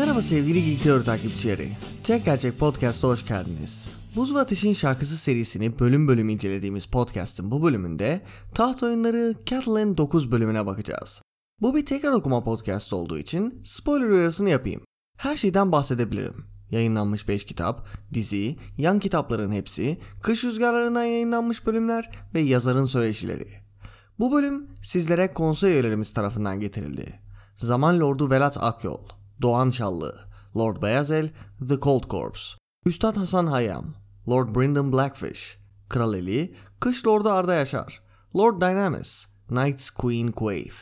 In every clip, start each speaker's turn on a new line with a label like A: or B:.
A: Merhaba sevgili Geek Teori takipçileri. Tek Gerçek Podcast'a hoş geldiniz. Buz ve Ateş'in şarkısı serisini bölüm bölüm incelediğimiz podcast'ın bu bölümünde taht oyunları Catalan 9 bölümüne bakacağız. Bu bir tekrar okuma podcast olduğu için spoiler uyarısını yapayım. Her şeyden bahsedebilirim. Yayınlanmış 5 kitap, dizi, yan kitapların hepsi, kış rüzgarlarından yayınlanmış bölümler ve yazarın söyleşileri. Bu bölüm sizlere konsey üyelerimiz tarafından getirildi. Zaman Lordu Velat Akyol, Doğan Şallı, Lord Beyazel, The Cold Corpse, Üstad Hasan Hayyam, Lord Brendan Blackfish, Kral Eli, Kış Lordu Arda Yaşar, Lord Dynamis, Knights Queen Quaith,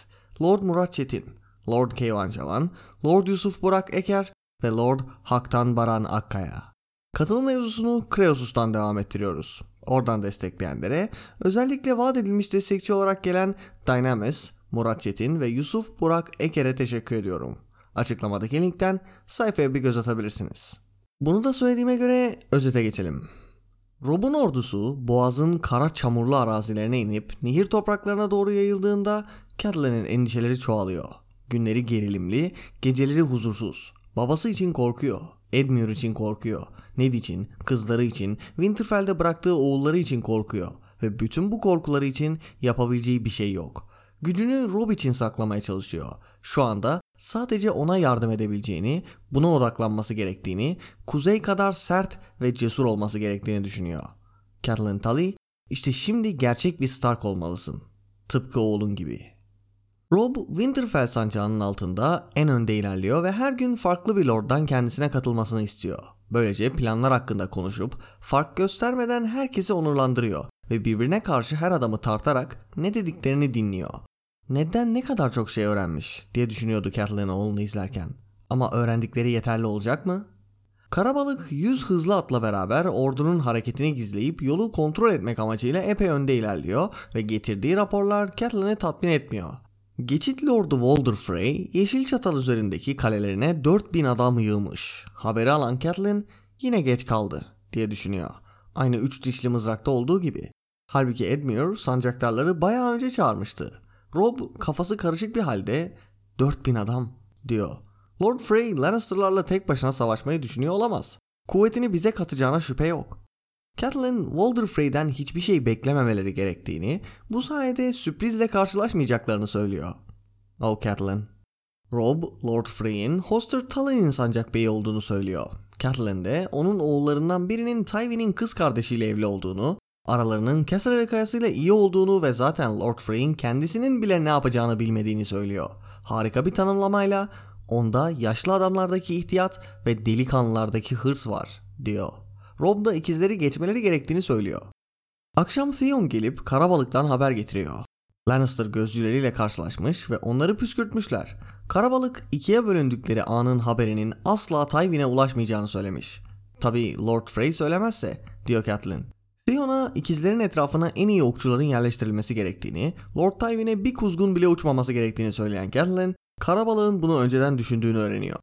A: Lord Murat Çetin, Lord Keyvan Cavan, Lord Yusuf Burak Eker ve Lord Haktan Baran Akkaya. Katılım mevzusunu Kreosus'tan devam ettiriyoruz. Oradan destekleyenlere özellikle vaat edilmiş destekçi olarak gelen Dynamis, Murat Çetin ve Yusuf Burak Eker'e teşekkür ediyorum. Açıklamadaki linkten sayfaya bir göz atabilirsiniz. Bunu da söylediğime göre özete geçelim. Rob'un ordusu Boğaz'ın kara çamurlu arazilerine inip nehir topraklarına doğru yayıldığında Catelyn'in endişeleri çoğalıyor. Günleri gerilimli, geceleri huzursuz. Babası için korkuyor. Edmure için korkuyor. Ned için, kızları için, Winterfell'de bıraktığı oğulları için korkuyor. Ve bütün bu korkuları için yapabileceği bir şey yok. Gücünü Rob için saklamaya çalışıyor. Şu anda sadece ona yardım edebileceğini, buna odaklanması gerektiğini, kuzey kadar sert ve cesur olması gerektiğini düşünüyor. Catelyn Tully, işte şimdi gerçek bir Stark olmalısın. Tıpkı oğlun gibi. Rob Winterfell sancağının altında en önde ilerliyor ve her gün farklı bir lorddan kendisine katılmasını istiyor. Böylece planlar hakkında konuşup fark göstermeden herkesi onurlandırıyor ve birbirine karşı her adamı tartarak ne dediklerini dinliyor. Neden ne kadar çok şey öğrenmiş diye düşünüyordu Catelyn oğlunu izlerken. Ama öğrendikleri yeterli olacak mı? Karabalık 100 hızlı atla beraber ordunun hareketini gizleyip yolu kontrol etmek amacıyla epey önde ilerliyor ve getirdiği raporlar Catelyn'i tatmin etmiyor. Geçit Lordu Walder Frey, Yeşil Çatal üzerindeki kalelerine 4000 adam yığmış. Haberi alan Catelyn yine geç kaldı diye düşünüyor. Aynı üç dişli mızrakta olduğu gibi. Halbuki Edmure sancaktarları bayağı önce çağırmıştı. Rob kafası karışık bir halde 4000 adam diyor. Lord Frey Lannister'larla tek başına savaşmayı düşünüyor olamaz. Kuvvetini bize katacağına şüphe yok. Catelyn, Walder Frey'den hiçbir şey beklememeleri gerektiğini, bu sayede sürprizle karşılaşmayacaklarını söylüyor. Oh Catelyn. Rob, Lord Frey'in Hoster Tully'nin sancak beyi olduğunu söylüyor. Catelyn de onun oğullarından birinin Tywin'in kız kardeşiyle evli olduğunu, aralarının Casterly kayasıyla iyi olduğunu ve zaten Lord Frey'in kendisinin bile ne yapacağını bilmediğini söylüyor. Harika bir tanımlamayla onda yaşlı adamlardaki ihtiyat ve delikanlılardaki hırs var diyor. Rob da ikizleri geçmeleri gerektiğini söylüyor. Akşam Theon gelip Karabalık'tan haber getiriyor. Lannister gözcüleriyle karşılaşmış ve onları püskürtmüşler. Karabalık ikiye bölündükleri anın haberinin asla Tywin'e ulaşmayacağını söylemiş. Tabi Lord Frey söylemezse diyor Catelyn. Theon'a ikizlerin etrafına en iyi okçuların yerleştirilmesi gerektiğini, Lord Tywin'e bir kuzgun bile uçmaması gerektiğini söyleyen Catelyn, Karabalık'ın bunu önceden düşündüğünü öğreniyor.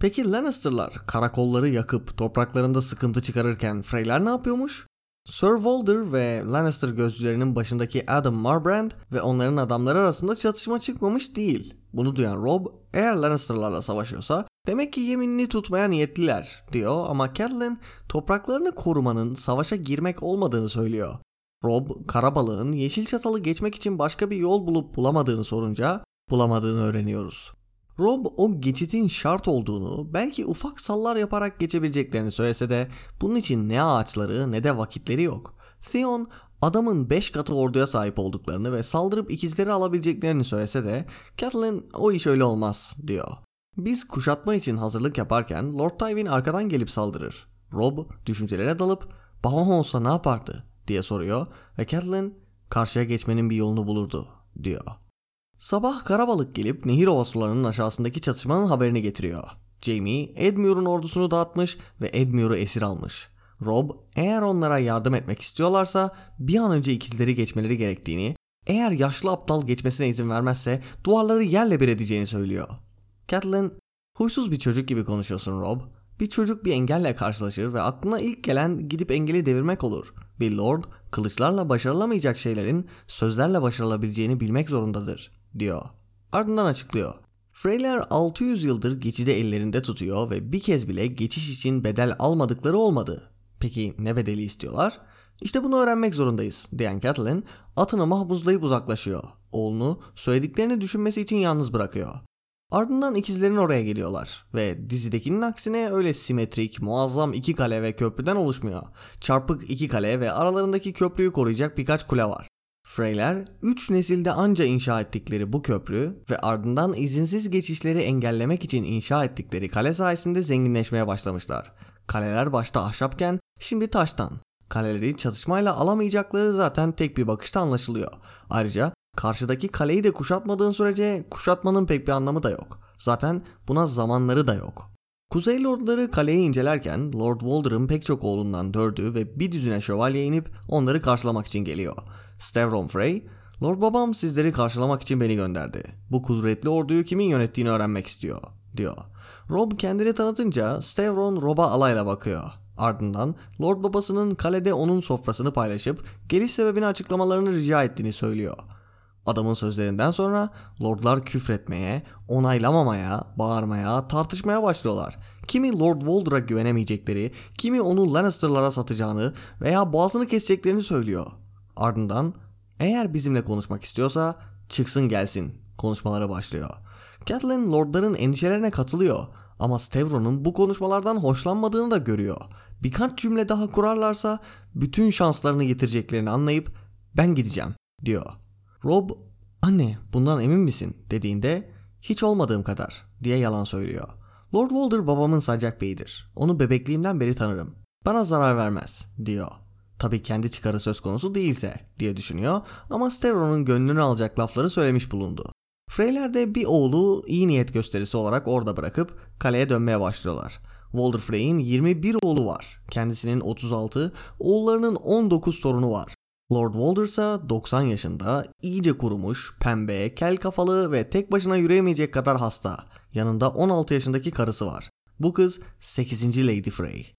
A: Peki Lannister'lar karakolları yakıp topraklarında sıkıntı çıkarırken Freyler ne yapıyormuş? Sir Walder ve Lannister gözcülerinin başındaki Adam Marbrand ve onların adamları arasında çatışma çıkmamış değil. Bunu duyan Rob eğer Lannister'larla savaşıyorsa demek ki yeminini tutmaya niyetliler diyor ama Catelyn topraklarını korumanın savaşa girmek olmadığını söylüyor. Rob Karabalık'ın yeşil çatalı geçmek için başka bir yol bulup bulamadığını sorunca bulamadığını öğreniyoruz. Rob o geçitin şart olduğunu, belki ufak sallar yaparak geçebileceklerini söylese de bunun için ne ağaçları ne de vakitleri yok. Theon adamın 5 katı orduya sahip olduklarını ve saldırıp ikizleri alabileceklerini söylese de Catelyn o iş öyle olmaz diyor. Biz kuşatma için hazırlık yaparken Lord Tywin arkadan gelip saldırır. Rob düşüncelere dalıp babam olsa ne yapardı diye soruyor ve Catelyn karşıya geçmenin bir yolunu bulurdu, diyor. Sabah karabalık gelip nehir ova sularının aşağısındaki çatışmanın haberini getiriyor. Jamie, Edmure'un ordusunu dağıtmış ve Edmure'u esir almış. Rob, eğer onlara yardım etmek istiyorlarsa bir an önce ikizleri geçmeleri gerektiğini, eğer yaşlı aptal geçmesine izin vermezse duvarları yerle bir edeceğini söylüyor. Catelyn, huysuz bir çocuk gibi konuşuyorsun Rob. Bir çocuk bir engelle karşılaşır ve aklına ilk gelen gidip engeli devirmek olur. Bir lord, kılıçlarla başarılamayacak şeylerin sözlerle başarılabileceğini bilmek zorundadır, diyor. Ardından açıklıyor. Freyler 600 yıldır geçidi ellerinde tutuyor ve bir kez bile geçiş için bedel almadıkları olmadı. Peki ne bedeli istiyorlar? İşte bunu öğrenmek zorundayız diyen Catelyn atını mahpuzlayıp uzaklaşıyor. Oğlunu söylediklerini düşünmesi için yalnız bırakıyor. Ardından ikizlerin oraya geliyorlar ve dizidekinin aksine öyle simetrik, muazzam iki kale ve köprüden oluşmuyor. Çarpık iki kale ve aralarındaki köprüyü koruyacak birkaç kule var. Freyler 3 nesilde anca inşa ettikleri bu köprü ve ardından izinsiz geçişleri engellemek için inşa ettikleri kale sayesinde zenginleşmeye başlamışlar. Kaleler başta ahşapken şimdi taştan. Kaleleri çatışmayla alamayacakları zaten tek bir bakışta anlaşılıyor. Ayrıca karşıdaki kaleyi de kuşatmadığın sürece kuşatmanın pek bir anlamı da yok. Zaten buna zamanları da yok. Kuzey Lordları kaleyi incelerken Lord Walder'ın pek çok oğlundan dördü ve bir düzine şövalye inip onları karşılamak için geliyor. Stavron Frey, Lord babam sizleri karşılamak için beni gönderdi. Bu kudretli orduyu kimin yönettiğini öğrenmek istiyor, diyor. Rob kendini tanıtınca Stavron Rob'a alayla bakıyor. Ardından Lord babasının kalede onun sofrasını paylaşıp geliş sebebini açıklamalarını rica ettiğini söylüyor. Adamın sözlerinden sonra lordlar küfretmeye, onaylamamaya, bağırmaya, tartışmaya başlıyorlar. Kimi Lord Walder'a güvenemeyecekleri, kimi onu Lannister'lara satacağını veya boğazını keseceklerini söylüyor. Ardından eğer bizimle konuşmak istiyorsa çıksın gelsin konuşmaları başlıyor. Catelyn lordların endişelerine katılıyor ama Stavron'un bu konuşmalardan hoşlanmadığını da görüyor. Birkaç cümle daha kurarlarsa bütün şanslarını yitireceklerini anlayıp ben gideceğim diyor. Rob anne bundan emin misin dediğinde hiç olmadığım kadar diye yalan söylüyor. Lord Walder babamın sacak beyidir. Onu bebekliğimden beri tanırım. Bana zarar vermez diyor. Tabi kendi çıkarı söz konusu değilse diye düşünüyor ama Stavron'un gönlünü alacak lafları söylemiş bulundu. Freyler de bir oğlu iyi niyet gösterisi olarak orada bırakıp kaleye dönmeye başlıyorlar. Walder Frey'in 21 oğlu var. Kendisinin 36, oğullarının 19 torunu var. Lord Walder ise 90 yaşında, iyice kurumuş, pembe, kel kafalı ve tek başına yürüyemeyecek kadar hasta. Yanında 16 yaşındaki karısı var. Bu kız 8. Lady Frey.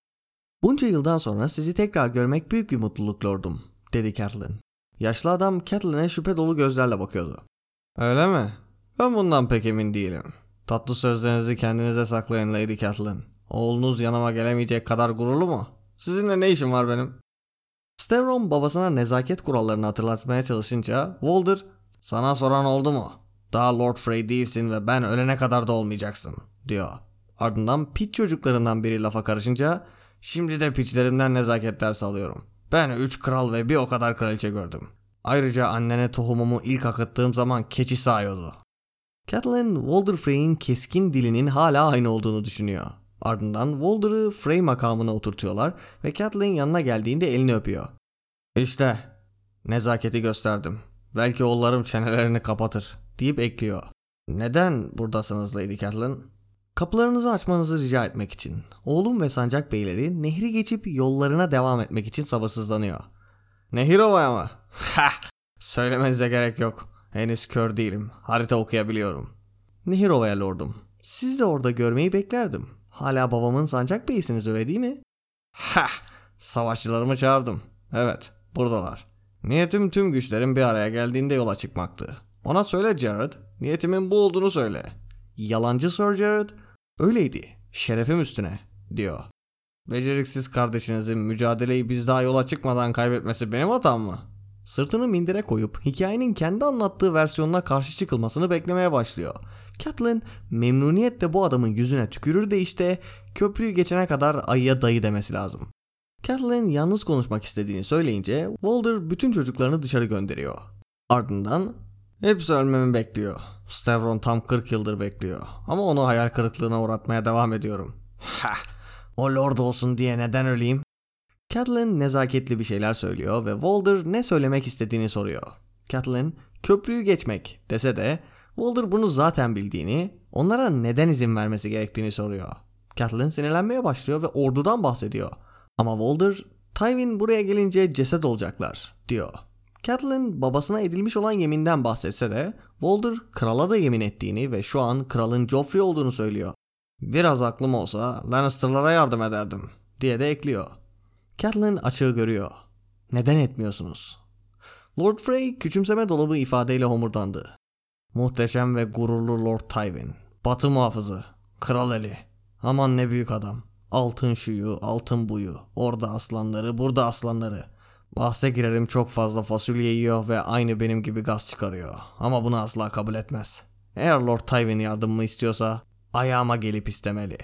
A: Bunca yıldan sonra sizi tekrar görmek büyük bir mutluluk lordum, dedi Catelyn. Yaşlı adam Catelyn'e şüphe dolu gözlerle bakıyordu. Öyle mi? Ben bundan pek emin değilim. Tatlı sözlerinizi kendinize saklayın Lady Catelyn. Oğlunuz yanıma gelemeyecek kadar gururlu mu? Sizinle ne işim var benim? Stavron babasına nezaket kurallarını hatırlatmaya çalışınca Walder sana soran oldu mu? Daha Lord Frey değilsin ve ben ölene kadar da olmayacaksın diyor. Ardından piç çocuklarından biri lafa karışınca şimdi de piçlerimden nezaket dersi alıyorum. Ben üç kral ve bir o kadar kraliçe gördüm. Ayrıca annene tohumumu ilk akıttığım zaman keçi sağıyordu. Catelyn Walder Frey'in keskin dilinin hala aynı olduğunu düşünüyor. Ardından Walder'ı Frey makamına oturtuyorlar ve Catelyn yanına geldiğinde elini öpüyor. İşte nezaketi gösterdim. Belki oğullarım çenelerini kapatır deyip ekliyor. Neden buradasınız Lady Catelyn? Kapılarınızı açmanızı rica etmek için. Oğlum ve sancak beyleri nehri geçip yollarına devam etmek için sabırsızlanıyor. Nehir ovaya mı? Ha! Söylemenize gerek yok. Henüz kör değilim. Harita okuyabiliyorum. Nehir ovaya lordum. Sizi de orada görmeyi beklerdim. Hala babamın sancak beyisiniz öyle değil mi? Ha! Savaşçılarımı çağırdım. Evet, buradalar. Niyetim tüm güçlerin bir araya geldiğinde yola çıkmaktı. Ona söyle Jared, niyetimin bu olduğunu söyle. Yalancı Sir Jared, öyleydi, şerefim üstüne, diyor. Beceriksiz kardeşinizin mücadeleyi biz daha yola çıkmadan kaybetmesi benim hatam mı? Sırtını mindire koyup hikayenin kendi anlattığı versiyonuna karşı çıkılmasını beklemeye başlıyor. Catelyn memnuniyetle bu adamın yüzüne tükürür de işte köprüyü geçene kadar ayıya dayı demesi lazım. Catelyn yalnız konuşmak istediğini söyleyince Walder bütün çocuklarını dışarı gönderiyor. Ardından hepsi ölmemi bekliyor. Stavron tam 40 yıldır bekliyor ama onu hayal kırıklığına uğratmaya devam ediyorum. Ha, o lord olsun diye neden öleyim? Catelyn nezaketli bir şeyler söylüyor ve Walder ne söylemek istediğini soruyor. Catelyn köprüyü geçmek dese de Walder bunu zaten bildiğini, onlara neden izin vermesi gerektiğini soruyor. Catelyn sinirlenmeye başlıyor ve ordudan bahsediyor. Ama Walder, Tywin buraya gelince ceset olacaklar diyor. Catelyn babasına edilmiş olan yeminden bahsetse de Walder krala da yemin ettiğini ve şu an kralın Joffrey olduğunu söylüyor. Biraz aklım olsa Lannister'lara yardım ederdim diye de ekliyor. Catelyn açığı görüyor. Neden etmiyorsunuz? Lord Frey küçümseme dolu bir ifadeyle homurdandı. Muhteşem ve gururlu Lord Tywin. Batı muhafızı. Kral eli. Aman ne büyük adam. Altın şuyu, altın buyu. Orada aslanları, burada aslanları. Bahse girerim çok fazla fasulye yiyor ve aynı benim gibi gaz çıkarıyor. Ama bunu asla kabul etmez. Eğer Lord Tywin yardımımı istiyorsa ayağıma gelip istemeli.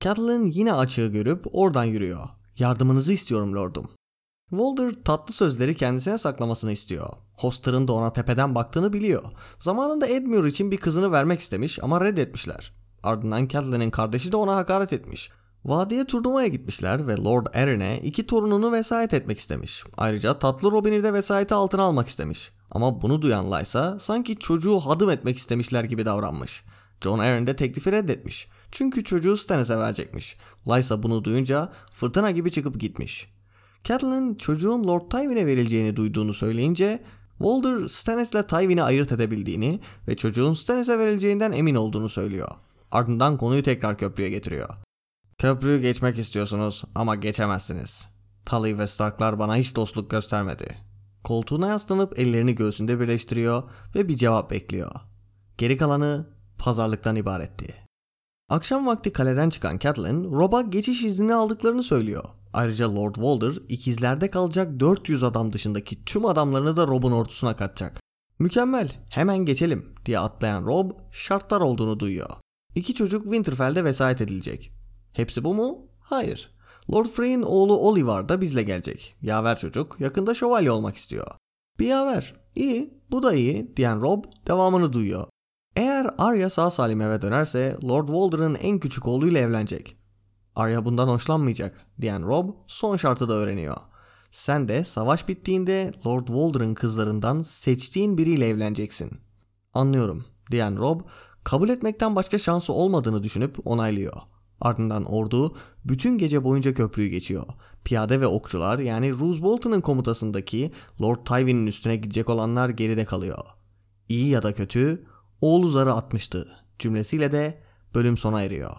A: Catelyn yine açığı görüp oradan yürüyor. Yardımınızı istiyorum lordum. Walder tatlı sözleri kendisine saklamasını istiyor. Hoster'ın da ona tepeden baktığını biliyor. Zamanında Edmure için bir kızını vermek istemiş ama reddetmişler. Ardından Catelyn'in kardeşi de ona hakaret etmiş. Vadiye turnuvaya gitmişler ve Lord Arryn'e iki torununu vesayet etmek istemiş. Ayrıca tatlı Robin'i de vesayeti altına almak istemiş. Ama bunu duyan sanki çocuğu hadım etmek istemişler gibi davranmış. John Arryn de teklifi reddetmiş. Çünkü çocuğu Stannis'e verecekmiş. Lysa bunu duyunca fırtına gibi çıkıp gitmiş. Catelyn çocuğun Lord Tywin'e verileceğini duyduğunu söyleyince Walder Stannis'le Tywin'i ayırt edebildiğini ve çocuğun Stannis'e verileceğinden emin olduğunu söylüyor. Ardından konuyu tekrar köprüye getiriyor. Köprüyü geçmek istiyorsunuz ama geçemezsiniz. Tully ve Starklar bana hiç dostluk göstermedi. Koltuğuna yaslanıp ellerini göğsünde birleştiriyor ve bir cevap bekliyor. Geri kalanı pazarlıktan ibaretti. Akşam vakti kaleden çıkan Catelyn, Rob'a geçiş izni aldıklarını söylüyor. Ayrıca Lord Walder ikizlerde kalacak 400 adam dışındaki tüm adamlarını da Rob'un ordusuna katacak. Mükemmel, hemen geçelim diye atlayan Rob şartlar olduğunu duyuyor. İki çocuk Winterfell'de vesayet edilecek. Hepsi bu mu? Hayır. Lord Frey'in oğlu Oliver da bizle gelecek. Yaver çocuk yakında şövalye olmak istiyor. Bir yaver. İyi, bu da iyi diyen Rob devamını duyuyor. Eğer Arya sağ salim eve dönerse Lord Walder'ın en küçük oğluyla evlenecek. Arya bundan hoşlanmayacak diyen Rob son şartı da öğreniyor. Sen de savaş bittiğinde Lord Walder'ın kızlarından seçtiğin biriyle evleneceksin. Anlıyorum diyen Rob kabul etmekten başka şansı olmadığını düşünüp onaylıyor. Ardından ordu bütün gece boyunca köprüyü geçiyor. Piyade ve okçular yani Roose Bolton'ın komutasındaki Lord Tywin'in üstüne gidecek olanlar geride kalıyor. İyi ya da kötü oğlu zarı atmıştı cümlesiyle de bölüm sona eriyor.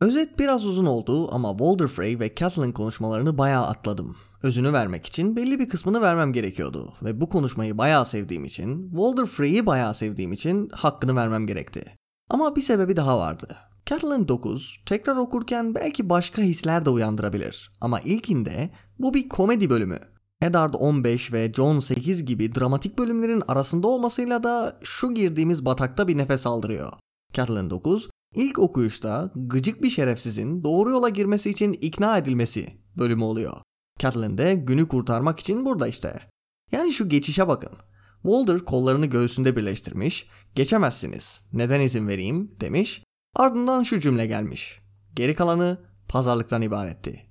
A: Özet biraz uzun oldu ama Walder Frey ve Catelyn konuşmalarını bayağı atladım. Özünü vermek için belli bir kısmını vermem gerekiyordu ve bu konuşmayı bayağı sevdiğim için, Walder Frey'i bayağı sevdiğim için hakkını vermem gerekti. Ama bir sebebi daha vardı. Catelyn 9 tekrar okurken belki başka hisler de uyandırabilir ama ilkinde bu bir komedi bölümü. Eddard 15 ve John 8 gibi dramatik bölümlerin arasında olmasıyla da şu girdiğimiz batakta bir nefes aldırıyor. Catelyn 9 ilk okuyuşta gıcık bir şerefsizin doğru yola girmesi için ikna edilmesi bölümü oluyor. Catelyn de günü kurtarmak için burada işte. Yani şu geçişe bakın. Walder kollarını göğsünde birleştirmiş, geçemezsiniz, neden izin vereyim demiş Ardından şu cümle gelmiş. Geri kalanı pazarlıktan ibaretti.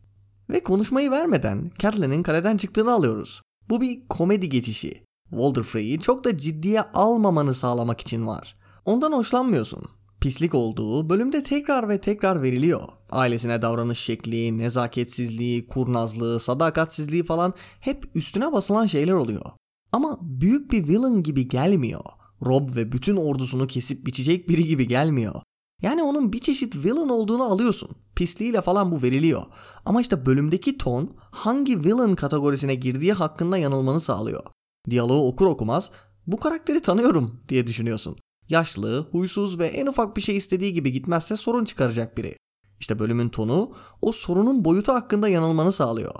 A: Ve konuşmayı vermeden Catelyn'in kaleden çıktığını alıyoruz. Bu bir komedi geçişi. Walder Frey'i çok da ciddiye almamanı sağlamak için var. Ondan hoşlanmıyorsun. Pislik olduğu bölümde tekrar ve tekrar veriliyor. Ailesine davranış şekli, nezaketsizliği, kurnazlığı, sadakatsizliği falan hep üstüne basılan şeyler oluyor. Ama büyük bir villain gibi gelmiyor. Rob ve bütün ordusunu kesip biçecek biri gibi gelmiyor. Yani onun bir çeşit villain olduğunu alıyorsun. Pisliğiyle falan bu veriliyor. Ama işte bölümdeki ton hangi villain kategorisine girdiği hakkında yanılmanı sağlıyor. Diyaloğu okur okumaz bu karakteri tanıyorum diye düşünüyorsun. Yaşlı, huysuz ve en ufak bir şey istediği gibi gitmezse sorun çıkaracak biri. İşte bölümün tonu o sorunun boyutu hakkında yanılmanı sağlıyor.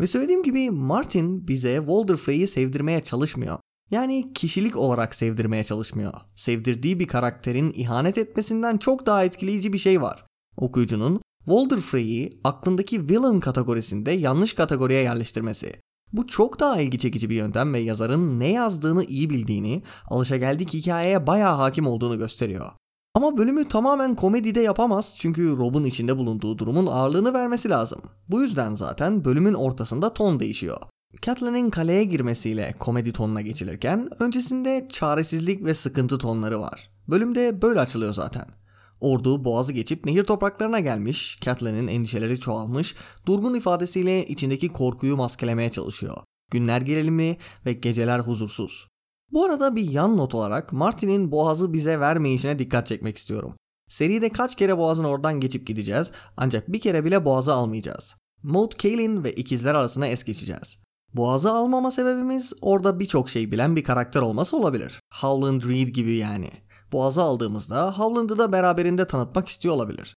A: Ve söylediğim gibi Martin bize Walder Frey'i sevdirmeye çalışmıyor. Yani kişilik olarak sevdirmeye çalışmıyor. Sevdirdiği bir karakterin ihanet etmesinden çok daha etkileyici bir şey var. Okuyucunun Walder Frey'i aklındaki villain kategorisinde yanlış kategoriye yerleştirmesi. Bu çok daha ilgi çekici bir yöntem ve yazarın ne yazdığını iyi bildiğini, alışageldik hikayeye bayağı hakim olduğunu gösteriyor. Ama bölümü tamamen komedide yapamaz çünkü Rob'un içinde bulunduğu durumun ağırlığını vermesi lazım. Bu yüzden zaten bölümün ortasında ton değişiyor. Catelyn'in kaleye girmesiyle komedi tonuna geçilirken öncesinde çaresizlik ve sıkıntı tonları var. Bölümde böyle açılıyor zaten. Ordu boğazı geçip nehir topraklarına gelmiş, Catelyn'in endişeleri çoğalmış, durgun ifadesiyle içindeki korkuyu maskelemeye çalışıyor. Günler gerilimli ve geceler huzursuz. Bu arada bir yan not olarak Martin'in boğazı bize vermeyişine dikkat çekmek istiyorum. Seride kaç kere boğazın oradan geçip gideceğiz ancak bir kere bile boğazı almayacağız. Maud Kaelin ve ikizler arasına es geçeceğiz. Boğazı almama sebebimiz orada birçok şey bilen bir karakter olması olabilir. Howland Reed gibi yani. Boğazı aldığımızda Howland'ı da beraberinde tanıtmak istiyor olabilir.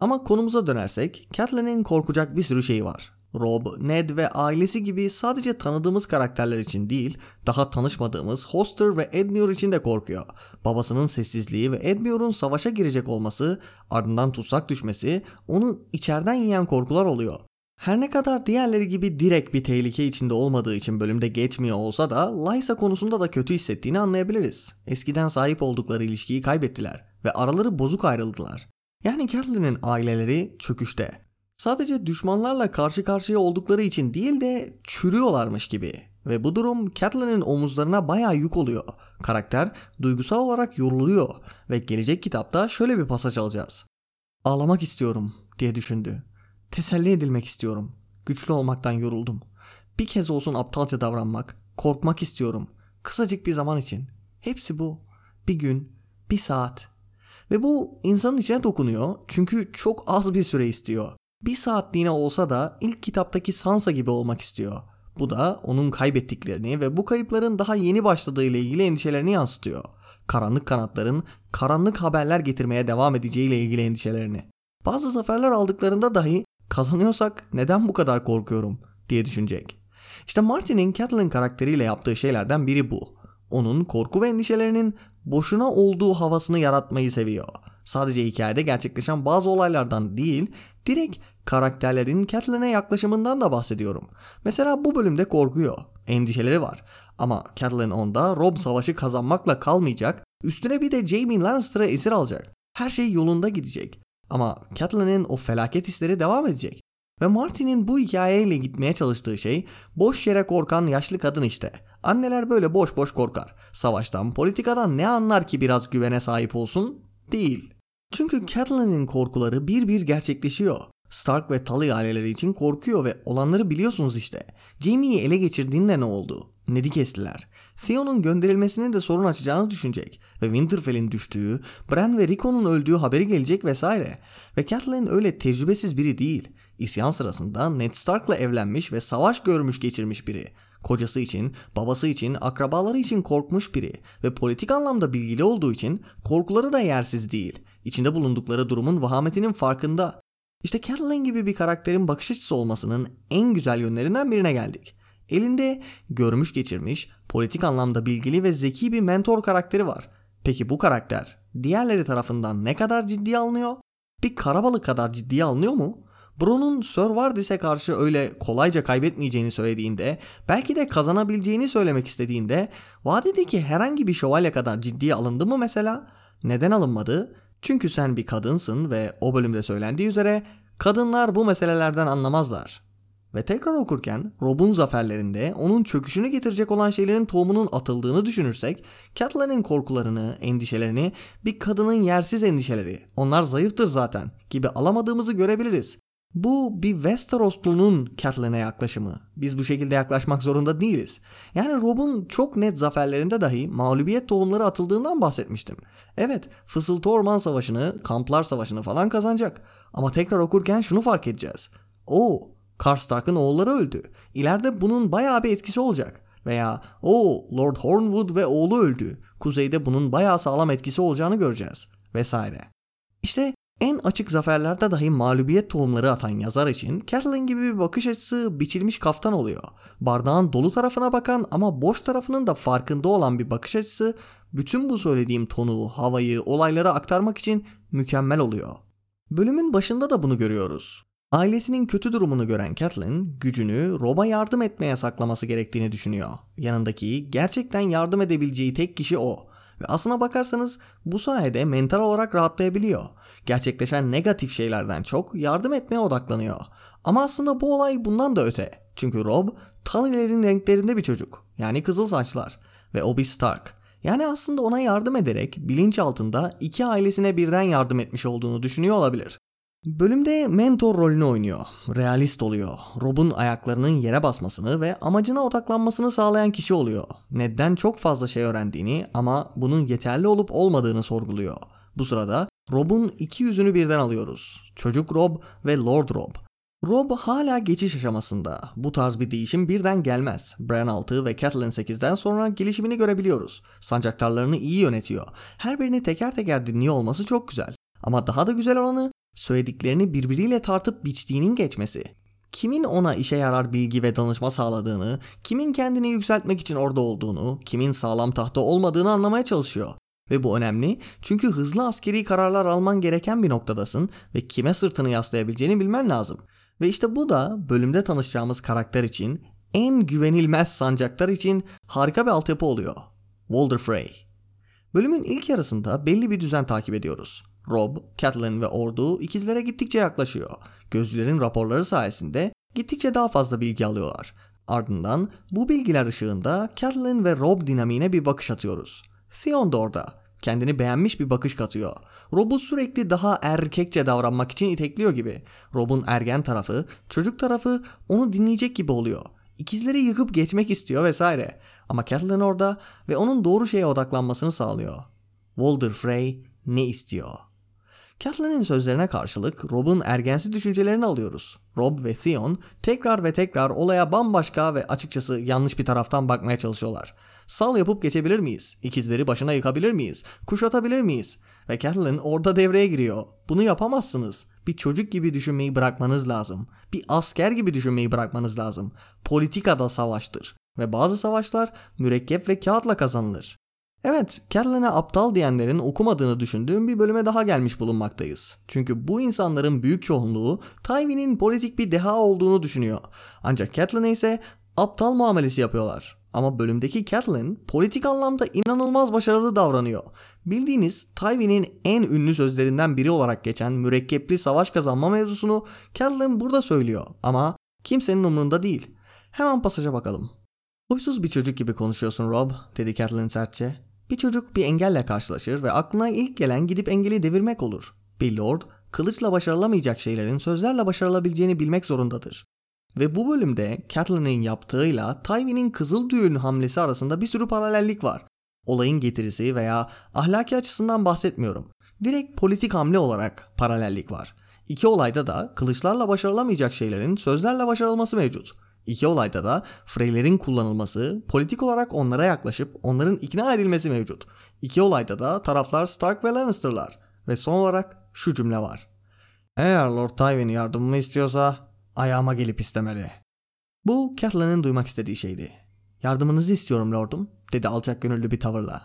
A: Ama konumuza dönersek Catelyn'in korkacak bir sürü şeyi var. Rob, Ned ve ailesi gibi sadece tanıdığımız karakterler için değil, daha tanışmadığımız Hoster ve Edmure için de korkuyor. Babasının sessizliği ve Edmure'un savaşa girecek olması, ardından tutsak düşmesi onu içeriden yiyen korkular oluyor. Her ne kadar diğerleri gibi direkt bir tehlike içinde olmadığı için bölümde geçmiyor olsa da Lysa konusunda da kötü hissettiğini anlayabiliriz. Eskiden sahip oldukları ilişkiyi kaybettiler ve araları bozuk ayrıldılar. Yani Catelyn'in aileleri çöküşte. Sadece düşmanlarla karşı karşıya oldukları için değil de çürüyorlarmış gibi. Ve bu durum Catelyn'in omuzlarına bayağı yük oluyor. Karakter duygusal olarak yoruluyor ve gelecek kitapta şöyle bir pasaj alacağız. Ağlamak istiyorum diye düşündü. Teselli edilmek istiyorum. Güçlü olmaktan yoruldum. Bir kez olsun aptalca davranmak, korkmak istiyorum. Kısacık bir zaman için. Hepsi bu. Bir gün, bir saat. Ve bu insanın içine dokunuyor çünkü çok az bir süre istiyor. Bir saatliğine olsa da ilk kitaptaki Sansa gibi olmak istiyor. Bu da onun kaybettiklerini ve bu kayıpların daha yeni başladığı ile ilgili endişelerini yansıtıyor. Karanlık kanatların karanlık haberler getirmeye devam edeceği ile ilgili endişelerini. Bazı zaferler aldıklarında dahi kazanıyorsak neden bu kadar korkuyorum diye düşünecek. İşte Martin'in Catelyn karakteriyle yaptığı şeylerden biri bu. Onun korku ve endişelerinin boşuna olduğu havasını yaratmayı seviyor. Sadece hikayede gerçekleşen bazı olaylardan değil, direkt karakterlerin Catelyn'e yaklaşımından da bahsediyorum. Mesela bu bölümde korkuyor, endişeleri var. Ama Catelyn onda Rob savaşı kazanmakla kalmayacak, üstüne bir de Jaime Lannister'a esir alacak. Her şey yolunda gidecek. Ama Catelyn'in o felaket hisleri devam edecek. Ve Martin'in bu hikayeyle gitmeye çalıştığı şey boş yere korkan yaşlı kadın işte. Anneler böyle boş boş korkar. Savaştan, politikadan ne anlar ki biraz güvene sahip olsun? Değil. Çünkü Catelyn'in korkuları bir bir gerçekleşiyor. Stark ve Tully aileleri için korkuyor ve olanları biliyorsunuz işte. Jaime'yi ele geçirdiğinde ne oldu? Ned'i kestiler. Theon'un gönderilmesinin de sorun açacağını düşünecek ve Winterfell'in düştüğü, Bran ve Rickon'un öldüğü haberi gelecek vesaire. Ve Catelyn öyle tecrübesiz biri değil. İsyan sırasında Ned Stark'la evlenmiş ve savaş görmüş geçirmiş biri. Kocası için, babası için, akrabaları için korkmuş biri ve politik anlamda bilgili olduğu için korkuları da yersiz değil. İçinde bulundukları durumun vahametinin farkında. İşte Catelyn gibi bir karakterin bakış açısı olmasının en güzel yönlerinden birine geldik. Elinde görmüş geçirmiş, politik anlamda bilgili ve zeki bir mentor karakteri var. Peki bu karakter diğerleri tarafından ne kadar ciddiye alınıyor? Bir karabalık kadar ciddiye alınıyor mu? Bron'un Sir Vardis'e karşı öyle kolayca kaybetmeyeceğini söylediğinde, belki de kazanabileceğini söylemek istediğinde, vadideki herhangi bir şövalye kadar ciddiye alındı mı mesela? Neden alınmadı? Çünkü sen bir kadınsın ve o bölümde söylendiği üzere kadınlar bu meselelerden anlamazlar. Ve tekrar okurken Rob'un zaferlerinde onun çöküşünü getirecek olan şeylerin tohumunun atıldığını düşünürsek Catelyn'in korkularını, endişelerini bir kadının yersiz endişeleri, onlar zayıftır zaten gibi alamadığımızı görebiliriz. Bu bir Westeroslu'nun Catelyn'e yaklaşımı. Biz bu şekilde yaklaşmak zorunda değiliz. Yani Rob'un çok net zaferlerinde dahi mağlubiyet tohumları atıldığından bahsetmiştim. Evet, Fısıltı Orman Savaşı'nı, Kamplar Savaşı'nı falan kazanacak. Ama tekrar okurken şunu fark edeceğiz. O, Karstark'ın oğulları öldü. İleride bunun bayağı bir etkisi olacak. Veya o Lord Hornwood ve oğlu öldü. Kuzeyde bunun bayağı sağlam etkisi olacağını göreceğiz. Vesaire. İşte en açık zaferlerde dahi mağlubiyet tohumları atan yazar için Catelyn gibi bir bakış açısı biçilmiş kaftan oluyor. Bardağın dolu tarafına bakan ama boş tarafının da farkında olan bir bakış açısı bütün bu söylediğim tonu, havayı, olayları aktarmak için mükemmel oluyor. Bölümün başında da bunu görüyoruz. Ailesinin kötü durumunu gören Catelyn gücünü Rob'a yardım etmeye saklaması gerektiğini düşünüyor. Yanındaki gerçekten yardım edebileceği tek kişi o. Ve aslına bakarsanız bu sayede mental olarak rahatlayabiliyor. Gerçekleşen negatif şeylerden çok yardım etmeye odaklanıyor. Ama aslında bu olay bundan da öte. Çünkü Rob Tully'lerin renklerinde bir çocuk. Yani kızıl saçlar. Ve Obi Stark. Yani aslında ona yardım ederek bilinç altında iki ailesine birden yardım etmiş olduğunu düşünüyor olabilir. Bölümde mentor rolünü oynuyor. Realist oluyor. Rob'un ayaklarının yere basmasını ve amacına odaklanmasını sağlayan kişi oluyor. Ned'den çok fazla şey öğrendiğini ama bunun yeterli olup olmadığını sorguluyor. Bu sırada Rob'un iki yüzünü birden alıyoruz. Çocuk Rob ve Lord Rob. Rob hala geçiş aşamasında. Bu tarz bir değişim birden gelmez. Bran 6 ve Catelyn 8'den sonra gelişimini görebiliyoruz. Sancaktarlarını iyi yönetiyor. Her birini teker teker dinliyor olması çok güzel. Ama daha da güzel olanı söylediklerini birbiriyle tartıp biçtiğinin geçmesi. Kimin ona işe yarar bilgi ve danışma sağladığını, kimin kendini yükseltmek için orada olduğunu, kimin sağlam tahta olmadığını anlamaya çalışıyor. Ve bu önemli çünkü hızlı askeri kararlar alman gereken bir noktadasın ve kime sırtını yaslayabileceğini bilmen lazım. Ve işte bu da bölümde tanışacağımız karakter için en güvenilmez sancaktar için harika bir altyapı oluyor. Walder Frey. Bölümün ilk yarısında belli bir düzen takip ediyoruz. Rob, Catelyn ve ordu ikizlere gittikçe yaklaşıyor. Gözcülerin raporları sayesinde gittikçe daha fazla bilgi alıyorlar. Ardından bu bilgiler ışığında Catelyn ve Rob dinamiğine bir bakış atıyoruz. Theon da orada. Kendini beğenmiş bir bakış katıyor. Rob'u sürekli daha erkekçe davranmak için itekliyor gibi. Rob'un ergen tarafı, çocuk tarafı onu dinleyecek gibi oluyor. İkizleri yıkıp geçmek istiyor vesaire. Ama Catelyn orada ve onun doğru şeye odaklanmasını sağlıyor. Walder Frey ne istiyor? Catelyn'in sözlerine karşılık Rob'un ergensi düşüncelerini alıyoruz. Rob ve Theon tekrar ve tekrar olaya bambaşka ve açıkçası yanlış bir taraftan bakmaya çalışıyorlar. Sal yapıp geçebilir miyiz? İkizleri başına yıkabilir miyiz? Kuşatabilir miyiz? Ve Catelyn orada devreye giriyor. Bunu yapamazsınız. Bir çocuk gibi düşünmeyi bırakmanız lazım. Bir asker gibi düşünmeyi bırakmanız lazım. Politikada savaştır. Ve bazı savaşlar mürekkep ve kağıtla kazanılır. Evet, Caroline'e aptal diyenlerin okumadığını düşündüğüm bir bölüme daha gelmiş bulunmaktayız. Çünkü bu insanların büyük çoğunluğu Tywin'in politik bir deha olduğunu düşünüyor. Ancak Catelyn'e ise aptal muamelesi yapıyorlar. Ama bölümdeki Catelyn politik anlamda inanılmaz başarılı davranıyor. Bildiğiniz Tywin'in en ünlü sözlerinden biri olarak geçen mürekkepli savaş kazanma mevzusunu Catelyn burada söylüyor ama kimsenin umurunda değil. Hemen pasaja bakalım. Huysuz bir çocuk gibi konuşuyorsun Rob, dedi Catelyn sertçe. Bir çocuk bir engelle karşılaşır ve aklına ilk gelen gidip engeli devirmek olur. Bir lord, kılıçla başarılamayacak şeylerin sözlerle başarılabileceğini bilmek zorundadır. Ve bu bölümde Catelyn'in yaptığıyla Tywin'in kızıl düğün hamlesi arasında bir sürü paralellik var. Olayın getirisi veya ahlaki açısından bahsetmiyorum. Direkt politik hamle olarak paralellik var. İki olayda da kılıçlarla başarılamayacak şeylerin sözlerle başarılması mevcut. İki olayda da Freylerin kullanılması, politik olarak onlara yaklaşıp onların ikna edilmesi mevcut. İki olayda da taraflar Stark ve Lannister'lar. Ve son olarak şu cümle var. Eğer Lord Tywin yardımımı istiyorsa ayağıma gelip istemeli. Bu Catelyn'in duymak istediği şeydi. Yardımınızı istiyorum lordum, dedi alçak gönüllü bir tavırla.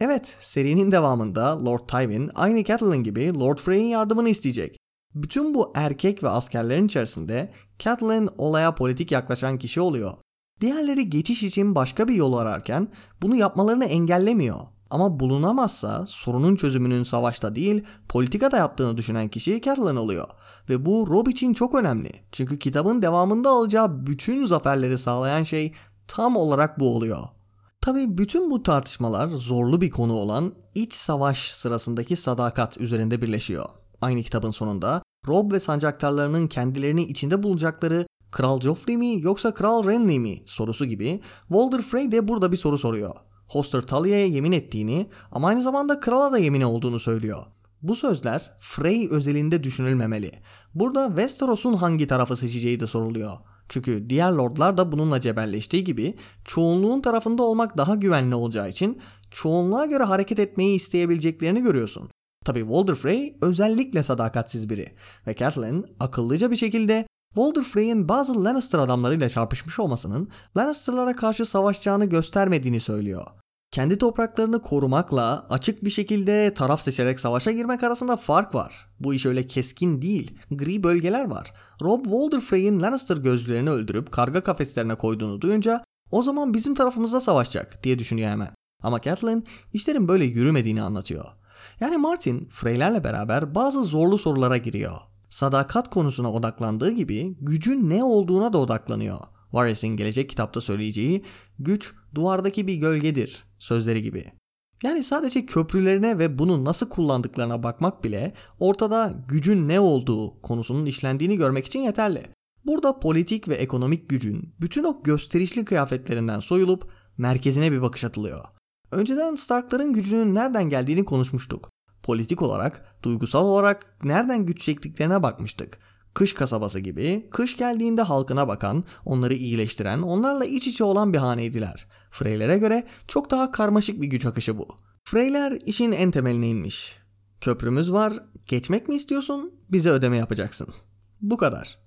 A: Evet, serinin devamında Lord Tywin aynı Catelyn gibi Lord Frey'in yardımını isteyecek. Bütün bu erkek ve askerlerin içerisinde Catelyn olaya politik yaklaşan kişi oluyor. Diğerleri geçiş için başka bir yol ararken bunu yapmalarını engellemiyor. Ama bulunamazsa sorunun çözümünün savaşta değil politikada yaptığını düşünen kişi Catelyn oluyor. Ve bu Rob için çok önemli. Çünkü kitabın devamında alacağı bütün zaferleri sağlayan şey tam olarak bu oluyor. Tabi bütün bu tartışmalar zorlu bir konu olan iç savaş sırasındaki sadakat üzerinde birleşiyor. Aynı kitabın sonunda Rob ve sancaktarlarının kendilerini içinde bulacakları Kral Joffrey mi yoksa Kral Renly mi sorusu gibi Walder Frey de burada bir soru soruyor. Hoster Tully'e yemin ettiğini ama aynı zamanda krala da yemin olduğunu söylüyor. Bu sözler Frey özelinde düşünülmemeli. Burada Westeros'un hangi tarafı seçeceği de soruluyor. Çünkü diğer lordlar da bununla cebelleştiği gibi çoğunluğun tarafında olmak daha güvenli olacağı için çoğunluğa göre hareket etmeyi isteyebileceklerini görüyorsun. Tabi Walder Frey özellikle sadakatsiz biri ve Catelyn akıllıca bir şekilde Walder Frey'in bazı Lannister adamlarıyla çarpışmış olmasının Lannister'lara karşı savaşacağını göstermediğini söylüyor. Kendi topraklarını korumakla açık bir şekilde taraf seçerek savaşa girmek arasında fark var. Bu iş öyle keskin değil. Gri bölgeler var. Rob Walder Frey'in Lannister gözlerini öldürüp karga kafeslerine koyduğunu duyunca o zaman bizim tarafımızda savaşacak diye düşünüyor hemen. Ama Catelyn işlerin böyle yürümediğini anlatıyor. Yani Martin Freylerle beraber bazı zorlu sorulara giriyor. Sadakat konusuna odaklandığı gibi gücün ne olduğuna da odaklanıyor. Varys'in gelecek kitapta söyleyeceği güç duvardaki bir gölgedir sözleri gibi. Yani sadece köprülerine ve bunu nasıl kullandıklarına bakmak bile ortada gücün ne olduğu konusunun işlendiğini görmek için yeterli. Burada politik ve ekonomik gücün bütün o gösterişli kıyafetlerinden soyulup merkezine bir bakış atılıyor. Önceden Starkların gücünün nereden geldiğini konuşmuştuk. Politik olarak, duygusal olarak nereden güç çektiklerine bakmıştık. Kış kasabası gibi, kış geldiğinde halkına bakan, onları iyileştiren, onlarla iç içe olan bir haneydiler. Freylere göre çok daha karmaşık bir güç akışı bu. Freyler işin en temeline inmiş. Köprümüz var, geçmek mi istiyorsun? Bize ödeme yapacaksın. Bu kadar.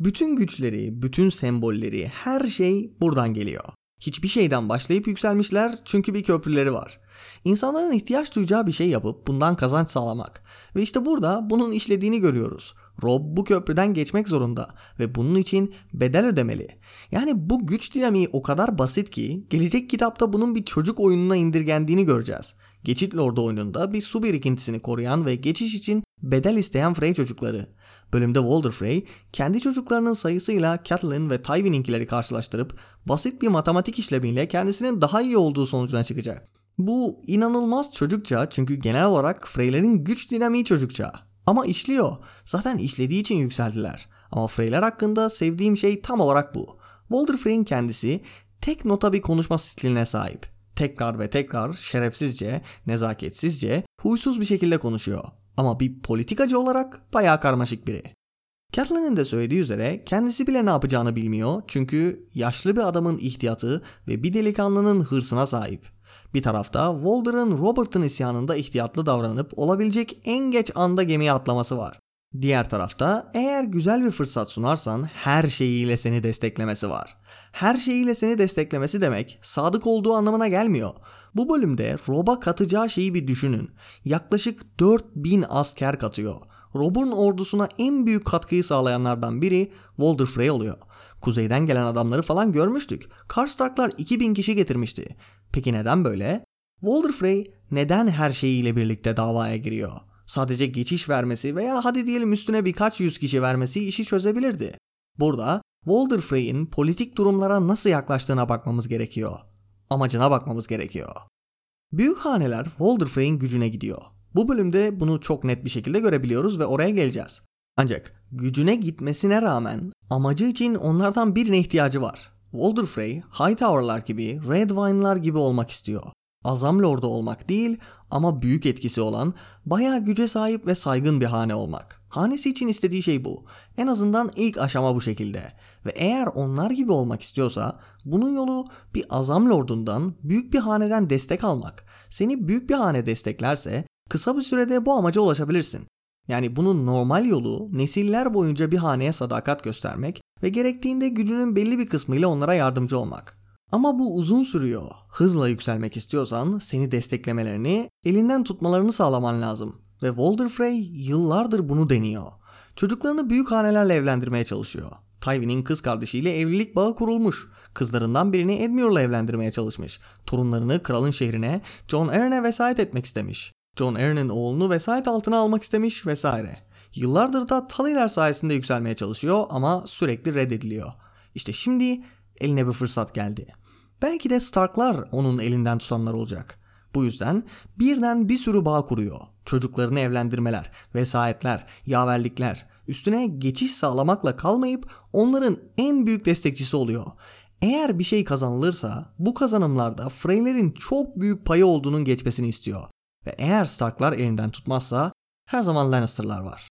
A: Bütün güçleri, bütün sembolleri, her şey buradan geliyor. Hiçbir şeyden başlayıp yükselmişler çünkü bir köprüleri var. İnsanların ihtiyaç duyacağı bir şey yapıp bundan kazanç sağlamak. Ve işte burada bunun işlediğini görüyoruz. Rob bu köprüden geçmek zorunda ve bunun için bedel ödemeli. Yani bu güç dinamiği o kadar basit ki gelecek kitapta bunun bir çocuk oyununa indirgendiğini göreceğiz. Geçit Lord'u oyununda bir su birikintisini koruyan ve geçiş için bedel isteyen Frey çocukları. Bölümde Walder Frey kendi çocuklarının sayısıyla Catelyn ve Tywin'inkileri karşılaştırıp basit bir matematik işlemiyle kendisinin daha iyi olduğu sonucuna çıkacak. Bu inanılmaz çocukça çünkü genel olarak Freylerin güç dinamiği çocukça. Ama işliyor. Zaten işlediği için yükseldiler. Ama Freyler hakkında sevdiğim şey tam olarak bu. Walder Frey'in kendisi tek nota bir konuşma stiline sahip. Tekrar ve tekrar şerefsizce, nezaketsizce, huysuz bir şekilde konuşuyor. Ama bir politikacı olarak bayağı karmaşık biri. Catelyn'in de söylediği üzere kendisi bile ne yapacağını bilmiyor çünkü yaşlı bir adamın ihtiyatı ve bir delikanlının hırsına sahip. Bir tarafta Walder'ın Robert'ın isyanında ihtiyatlı davranıp olabilecek en geç anda gemiye atlaması var. Diğer tarafta eğer güzel bir fırsat sunarsan her şeyiyle seni desteklemesi var. Her şeyiyle seni desteklemesi demek sadık olduğu anlamına gelmiyor. Bu bölümde Rob'a katacağı şeyi bir düşünün. Yaklaşık 4000 asker katıyor. Rob'un ordusuna en büyük katkıyı sağlayanlardan biri Walder Frey oluyor. Kuzeyden gelen adamları falan görmüştük. Karstarklar 2000 kişi getirmişti. Peki neden böyle? Walder Frey neden her şeyiyle birlikte davaya giriyor? Sadece geçiş vermesi veya hadi diyelim üstüne birkaç yüz kişi vermesi işi çözebilirdi. Burada Walder Frey'in politik durumlara nasıl yaklaştığına bakmamız gerekiyor. Amacına bakmamız gerekiyor. Büyük haneler Walder Frey'in gücüne gidiyor. Bu bölümde bunu çok net bir şekilde görebiliyoruz ve oraya geleceğiz. Ancak gücüne gitmesine rağmen amacı için onlardan birine ihtiyacı var. Walder Frey, Hightower'lar gibi, Redwine'lar gibi olmak istiyor. Azam Lord'u olmak değil ama büyük etkisi olan, bayağı güce sahip ve saygın bir hane olmak. Hanesi için istediği şey bu. En azından ilk aşama bu şekilde. Ve eğer onlar gibi olmak istiyorsa bunun yolu bir Azam Lord'undan, büyük bir haneden destek almak. Seni büyük bir hane desteklerse kısa bir sürede bu amaca ulaşabilirsin. Yani bunun normal yolu nesiller boyunca bir haneye sadakat göstermek ve gerektiğinde gücünün belli bir kısmıyla onlara yardımcı olmak. Ama bu uzun sürüyor. Hızla yükselmek istiyorsan seni desteklemelerini, elinden tutmalarını sağlaman lazım. Ve Walder Frey yıllardır bunu deniyor. Çocuklarını büyük hanelerle evlendirmeye çalışıyor. Tywin'in kız kardeşiyle evlilik bağı kurulmuş. Kızlarından birini Edmure'la evlendirmeye çalışmış. Torunlarını kralın şehrine John Arryn'e vesayet etmek istemiş. John Arryn'in oğlunu vesayet altına almak istemiş vesaire. Yıllardır da Tully'ler sayesinde yükselmeye çalışıyor ama sürekli reddediliyor. İşte şimdi eline bir fırsat geldi. Belki de Starklar onun elinden tutanlar olacak. Bu yüzden birden bir sürü bağ kuruyor. Çocuklarını evlendirmeler, vesayetler, yaverlikler. Üstüne geçiş sağlamakla kalmayıp onların en büyük destekçisi oluyor. Eğer bir şey kazanılırsa bu kazanımlarda Freyler'in çok büyük payı olduğunun geçmesini istiyor. Ve eğer Starklar elinden tutmazsa her zaman Lannister'lar var.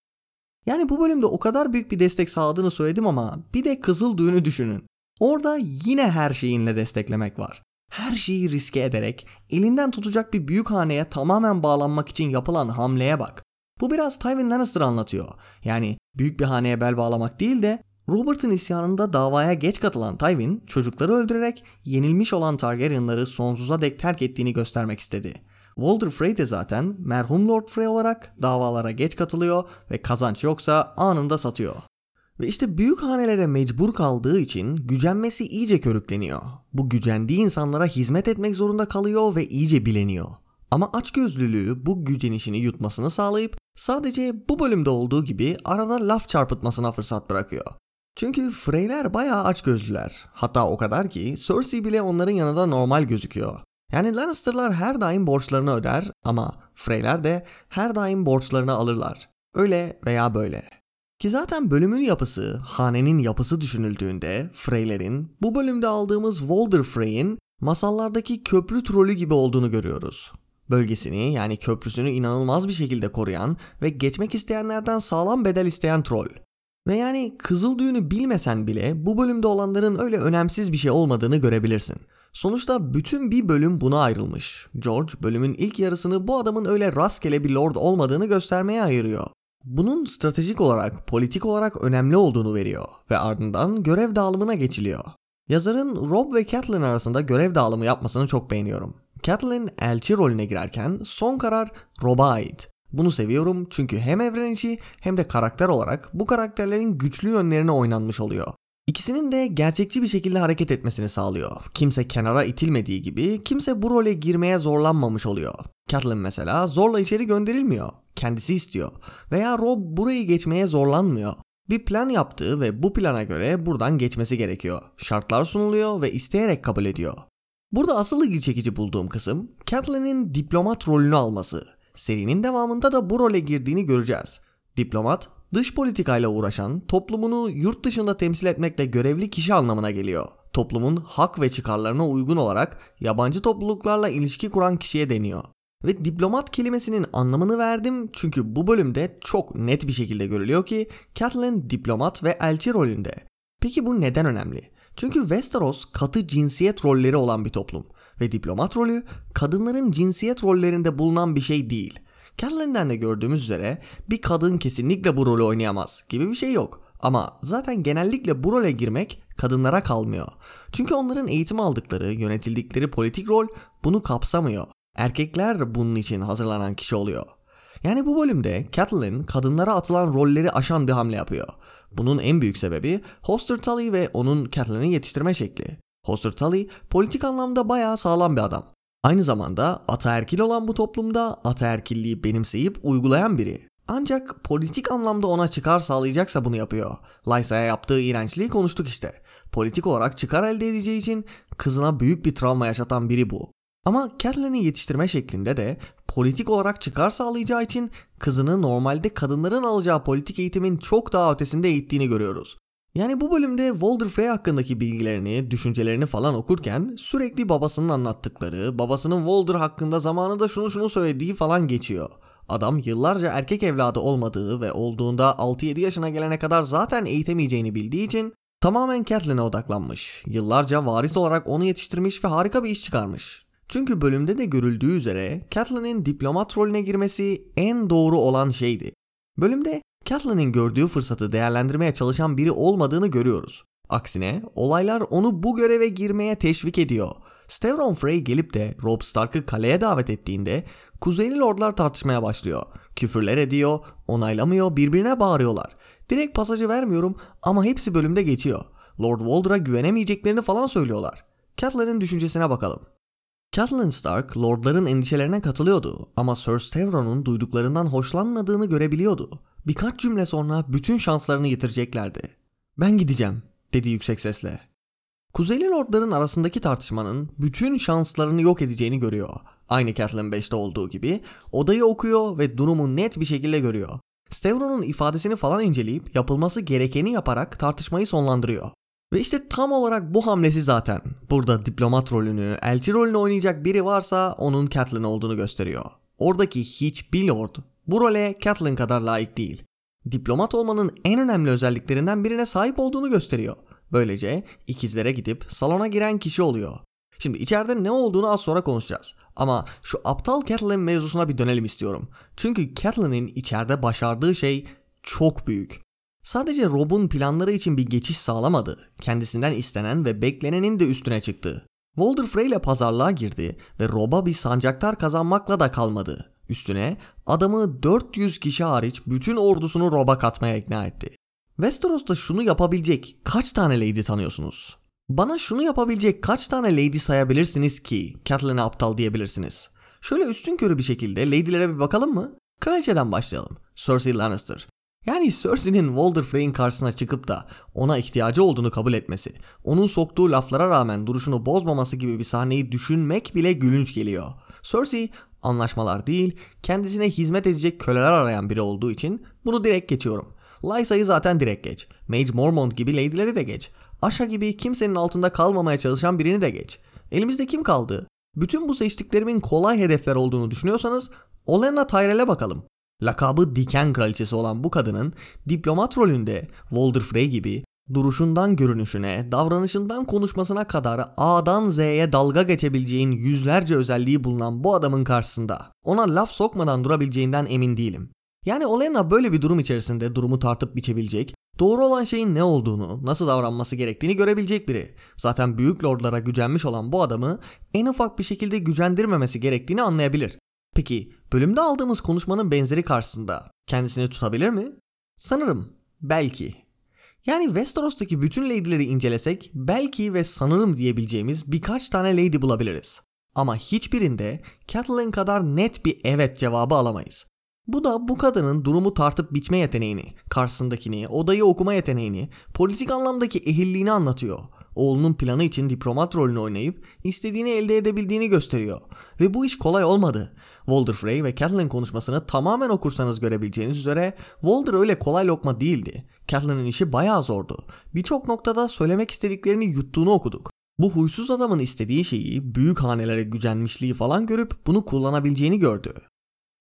A: Yani bu bölümde o kadar büyük bir destek sağladığını söyledim ama bir de Kızıl Düğün'ü düşünün. Orada yine her şeyinle desteklemek var. Her şeyi riske ederek elinden tutacak bir büyük haneye tamamen bağlanmak için yapılan hamleye bak. Bu biraz Tywin Lannister anlatıyor. Yani büyük bir haneye bel bağlamak değil de Robert'ın isyanında davaya geç katılan Tywin çocukları öldürerek yenilmiş olan Targaryenları sonsuza dek terk ettiğini göstermek istedi. Walder Frey de zaten merhum Lord Frey olarak davalara geç katılıyor ve kazanç yoksa anında satıyor. Ve işte büyük hanelere mecbur kaldığı için gücenmesi iyice körükleniyor. Bu gücendiği insanlara hizmet etmek zorunda kalıyor ve iyice bileniyor. Ama açgözlülüğü bu gücenişini yutmasını sağlayıp sadece bu bölümde olduğu gibi arada laf çarpıtmasına fırsat bırakıyor. Çünkü Freyler bayağı açgözlüler. Hatta o kadar ki Cersei bile onların yanında normal gözüküyor. Yani Lannister'lar her daim borçlarını öder ama Freyler de her daim borçlarını alırlar. Öyle veya böyle. Ki zaten bölümün yapısı, hanenin yapısı düşünüldüğünde Freylerin bu bölümde aldığımız Walder Frey'in masallardaki köprü trolü gibi olduğunu görüyoruz. Bölgesini yani köprüsünü inanılmaz bir şekilde koruyan ve geçmek isteyenlerden sağlam bedel isteyen troll. Ve yani kızıl düğünü bilmesen bile bu bölümde olanların öyle önemsiz bir şey olmadığını görebilirsin. Sonuçta bütün bir bölüm buna ayrılmış. George bölümün ilk yarısını bu adamın öyle rastgele bir lord olmadığını göstermeye ayırıyor. Bunun stratejik olarak, politik olarak önemli olduğunu veriyor ve ardından görev dağılımına geçiliyor. Yazarın Rob ve Catelyn arasında görev dağılımı yapmasını çok beğeniyorum. Catelyn elçi rolüne girerken son karar Rob'a ait. Bunu seviyorum çünkü hem evren içi hem de karakter olarak bu karakterlerin güçlü yönlerine oynanmış oluyor. İkisinin de gerçekçi bir şekilde hareket etmesini sağlıyor. Kimse kenara itilmediği gibi kimse bu role girmeye zorlanmamış oluyor. Catelyn mesela zorla içeri gönderilmiyor. Kendisi istiyor. Veya Rob burayı geçmeye zorlanmıyor. Bir plan yaptığı ve bu plana göre buradan geçmesi gerekiyor. Şartlar sunuluyor ve isteyerek kabul ediyor. Burada asıl ilgi çekici bulduğum kısım Catelyn'in diplomat rolünü alması. Serinin devamında da bu role girdiğini göreceğiz. Diplomat, dış politikayla uğraşan, toplumunu yurt dışında temsil etmekle görevli kişi anlamına geliyor. Toplumun hak ve çıkarlarına uygun olarak yabancı topluluklarla ilişki kuran kişiye deniyor. Ve diplomat kelimesinin anlamını verdim çünkü bu bölümde çok net bir şekilde görülüyor ki Catelyn diplomat ve elçi rolünde. Peki bu neden önemli? Çünkü Westeros katı cinsiyet rolleri olan bir toplum ve diplomat rolü kadınların cinsiyet rollerinde bulunan bir şey değil. Catelyn'den de gördüğümüz üzere bir kadın kesinlikle bu rolü oynayamaz gibi bir şey yok. Ama zaten genellikle bu role girmek kadınlara kalmıyor. Çünkü onların eğitim aldıkları, yönetildikleri politik rol bunu kapsamıyor. Erkekler bunun için hazırlanan kişi oluyor. Yani bu bölümde Catelyn kadınlara atılan rolleri aşan bir hamle yapıyor. Bunun en büyük sebebi Hoster Tully ve onun Catelyn'i yetiştirme şekli. Hoster Tully politik anlamda bayağı sağlam bir adam. Aynı zamanda ataerkil olan bu toplumda ataerkilliği benimseyip uygulayan biri. Ancak politik anlamda ona çıkar sağlayacaksa bunu yapıyor. Lysa'ya yaptığı iğrençliği konuştuk işte. Politik olarak çıkar elde edeceği için kızına büyük bir travma yaşatan biri bu. Ama Catelyn'i yetiştirme şeklinde de politik olarak çıkar sağlayacağı için kızını normalde kadınların alacağı politik eğitimin çok daha ötesinde eğittiğini görüyoruz. Yani bu bölümde Walder Frey hakkındaki bilgilerini, düşüncelerini falan okurken sürekli babasının anlattıkları, babasının Walder hakkında zamanında şunu şunu söylediği falan geçiyor. Adam yıllarca erkek evladı olmadığı ve olduğunda 6-7 yaşına gelene kadar zaten eğitemeyeceğini bildiği için tamamen Catelyn'e odaklanmış. Yıllarca varis olarak onu yetiştirmiş ve harika bir iş çıkarmış. Çünkü bölümde de görüldüğü üzere Catelyn'in diplomat rolüne girmesi en doğru olan şeydi. Bölümde Catelyn'in gördüğü fırsatı değerlendirmeye çalışan biri olmadığını görüyoruz. Aksine olaylar onu bu göreve girmeye teşvik ediyor. Stevron Frey gelip de Robb Stark'ı kaleye davet ettiğinde Kuzeyli Lordlar tartışmaya başlıyor. Küfürler ediyor, onaylamıyor, birbirine bağırıyorlar. Direkt pasajı vermiyorum ama hepsi bölümde geçiyor. Lord Walder'a güvenemeyeceklerini falan söylüyorlar. Catelyn'in düşüncesine bakalım. Catelyn Stark lordların endişelerine katılıyordu ama Sir Stevron'un duyduklarından hoşlanmadığını görebiliyordu. Birkaç cümle sonra bütün şanslarını yitireceklerdi. Ben gideceğim dedi yüksek sesle. Kuzeyli lordların arasındaki tartışmanın bütün şanslarını yok edeceğini görüyor. Aynı Catelyn 5'te olduğu gibi odayı okuyor ve durumu net bir şekilde görüyor. Stevron'un ifadesini falan inceleyip yapılması gerekeni yaparak tartışmayı sonlandırıyor. Ve işte tam olarak bu hamlesi zaten. Burada diplomat rolünü, elçi rolünü oynayacak biri varsa onun Catelyn olduğunu gösteriyor. Oradaki hiçbir lord bu role Catelyn kadar layık değil. Diplomat olmanın en önemli özelliklerinden birine sahip olduğunu gösteriyor. Böylece ikizlere gidip salona giren kişi oluyor. Şimdi içeride ne olduğunu az sonra konuşacağız. Ama şu aptal Catelyn mevzusuna bir dönelim istiyorum. Çünkü Catelyn'in içeride başardığı şey çok büyük. Sadece Rob'un planları için bir geçiş sağlamadı. Kendisinden istenen ve beklenenin de üstüne çıktı. Walder Frey ile pazarlığa girdi ve Rob'a bir sancaktar kazanmakla da kalmadı. Üstüne adamı 400 kişi hariç bütün ordusunu Rob'a katmaya ikna etti. Westeros'ta şunu yapabilecek kaç tane lady tanıyorsunuz? Bana şunu yapabilecek kaç tane lady sayabilirsiniz ki Catelyn'e aptal diyebilirsiniz? Şöyle üstün körü bir şekilde ladylere bir bakalım mı? Kraliçeden başlayalım. Cersei Lannister. Yani Cersei'nin Walder Frey'in karşısına çıkıp da ona ihtiyacı olduğunu kabul etmesi, onun soktuğu laflara rağmen duruşunu bozmaması gibi bir sahneyi düşünmek bile gülünç geliyor. Cersei anlaşmalar değil, kendisine hizmet edecek köleler arayan biri olduğu için bunu direkt geçiyorum. Lysa'yı zaten direkt geç. Mage Mormont gibi lady'leri de geç. Asha gibi kimsenin altında kalmamaya çalışan birini de geç. Elimizde kim kaldı? Bütün bu seçtiklerimin kolay hedefler olduğunu düşünüyorsanız Olenna Tyrell'e bakalım. Lakabı Diken Kraliçesi olan bu kadının diplomat rolünde Walder Frey gibi duruşundan görünüşüne, davranışından konuşmasına kadar A'dan Z'ye dalga geçebileceğin yüzlerce özelliği bulunan bu adamın karşısında ona laf sokmadan durabileceğinden emin değilim. Yani Olenna böyle bir durum içerisinde durumu tartıp biçebilecek, doğru olan şeyin ne olduğunu, nasıl davranması gerektiğini görebilecek biri. Zaten büyük lordlara gücenmiş olan bu adamı en ufak bir şekilde gücendirmemesi gerektiğini anlayabilir. Peki bölümde aldığımız konuşmanın benzeri karşısında kendisini tutabilir mi? Sanırım. Belki. Yani Westeros'taki bütün lady'leri incelesek belki ve sanırım diyebileceğimiz birkaç tane lady bulabiliriz. Ama hiçbirinde Catelyn kadar net bir evet cevabı alamayız. Bu da bu kadının durumu tartıp biçme yeteneğini, karşısındakini, odayı okuma yeteneğini, politik anlamdaki ehilliğini anlatıyor. Oğlunun planı için diplomat rolünü oynayıp istediğini elde edebildiğini gösteriyor. Ve bu iş kolay olmadı. Walder Frey ve Catelyn konuşmasını tamamen okursanız görebileceğiniz üzere Walder öyle kolay lokma değildi. Catelyn'in işi bayağı zordu. Birçok noktada söylemek istediklerini yuttuğunu okuduk. Bu huysuz adamın istediği şeyi, büyük hanelere gücenmişliği falan görüp bunu kullanabileceğini gördü.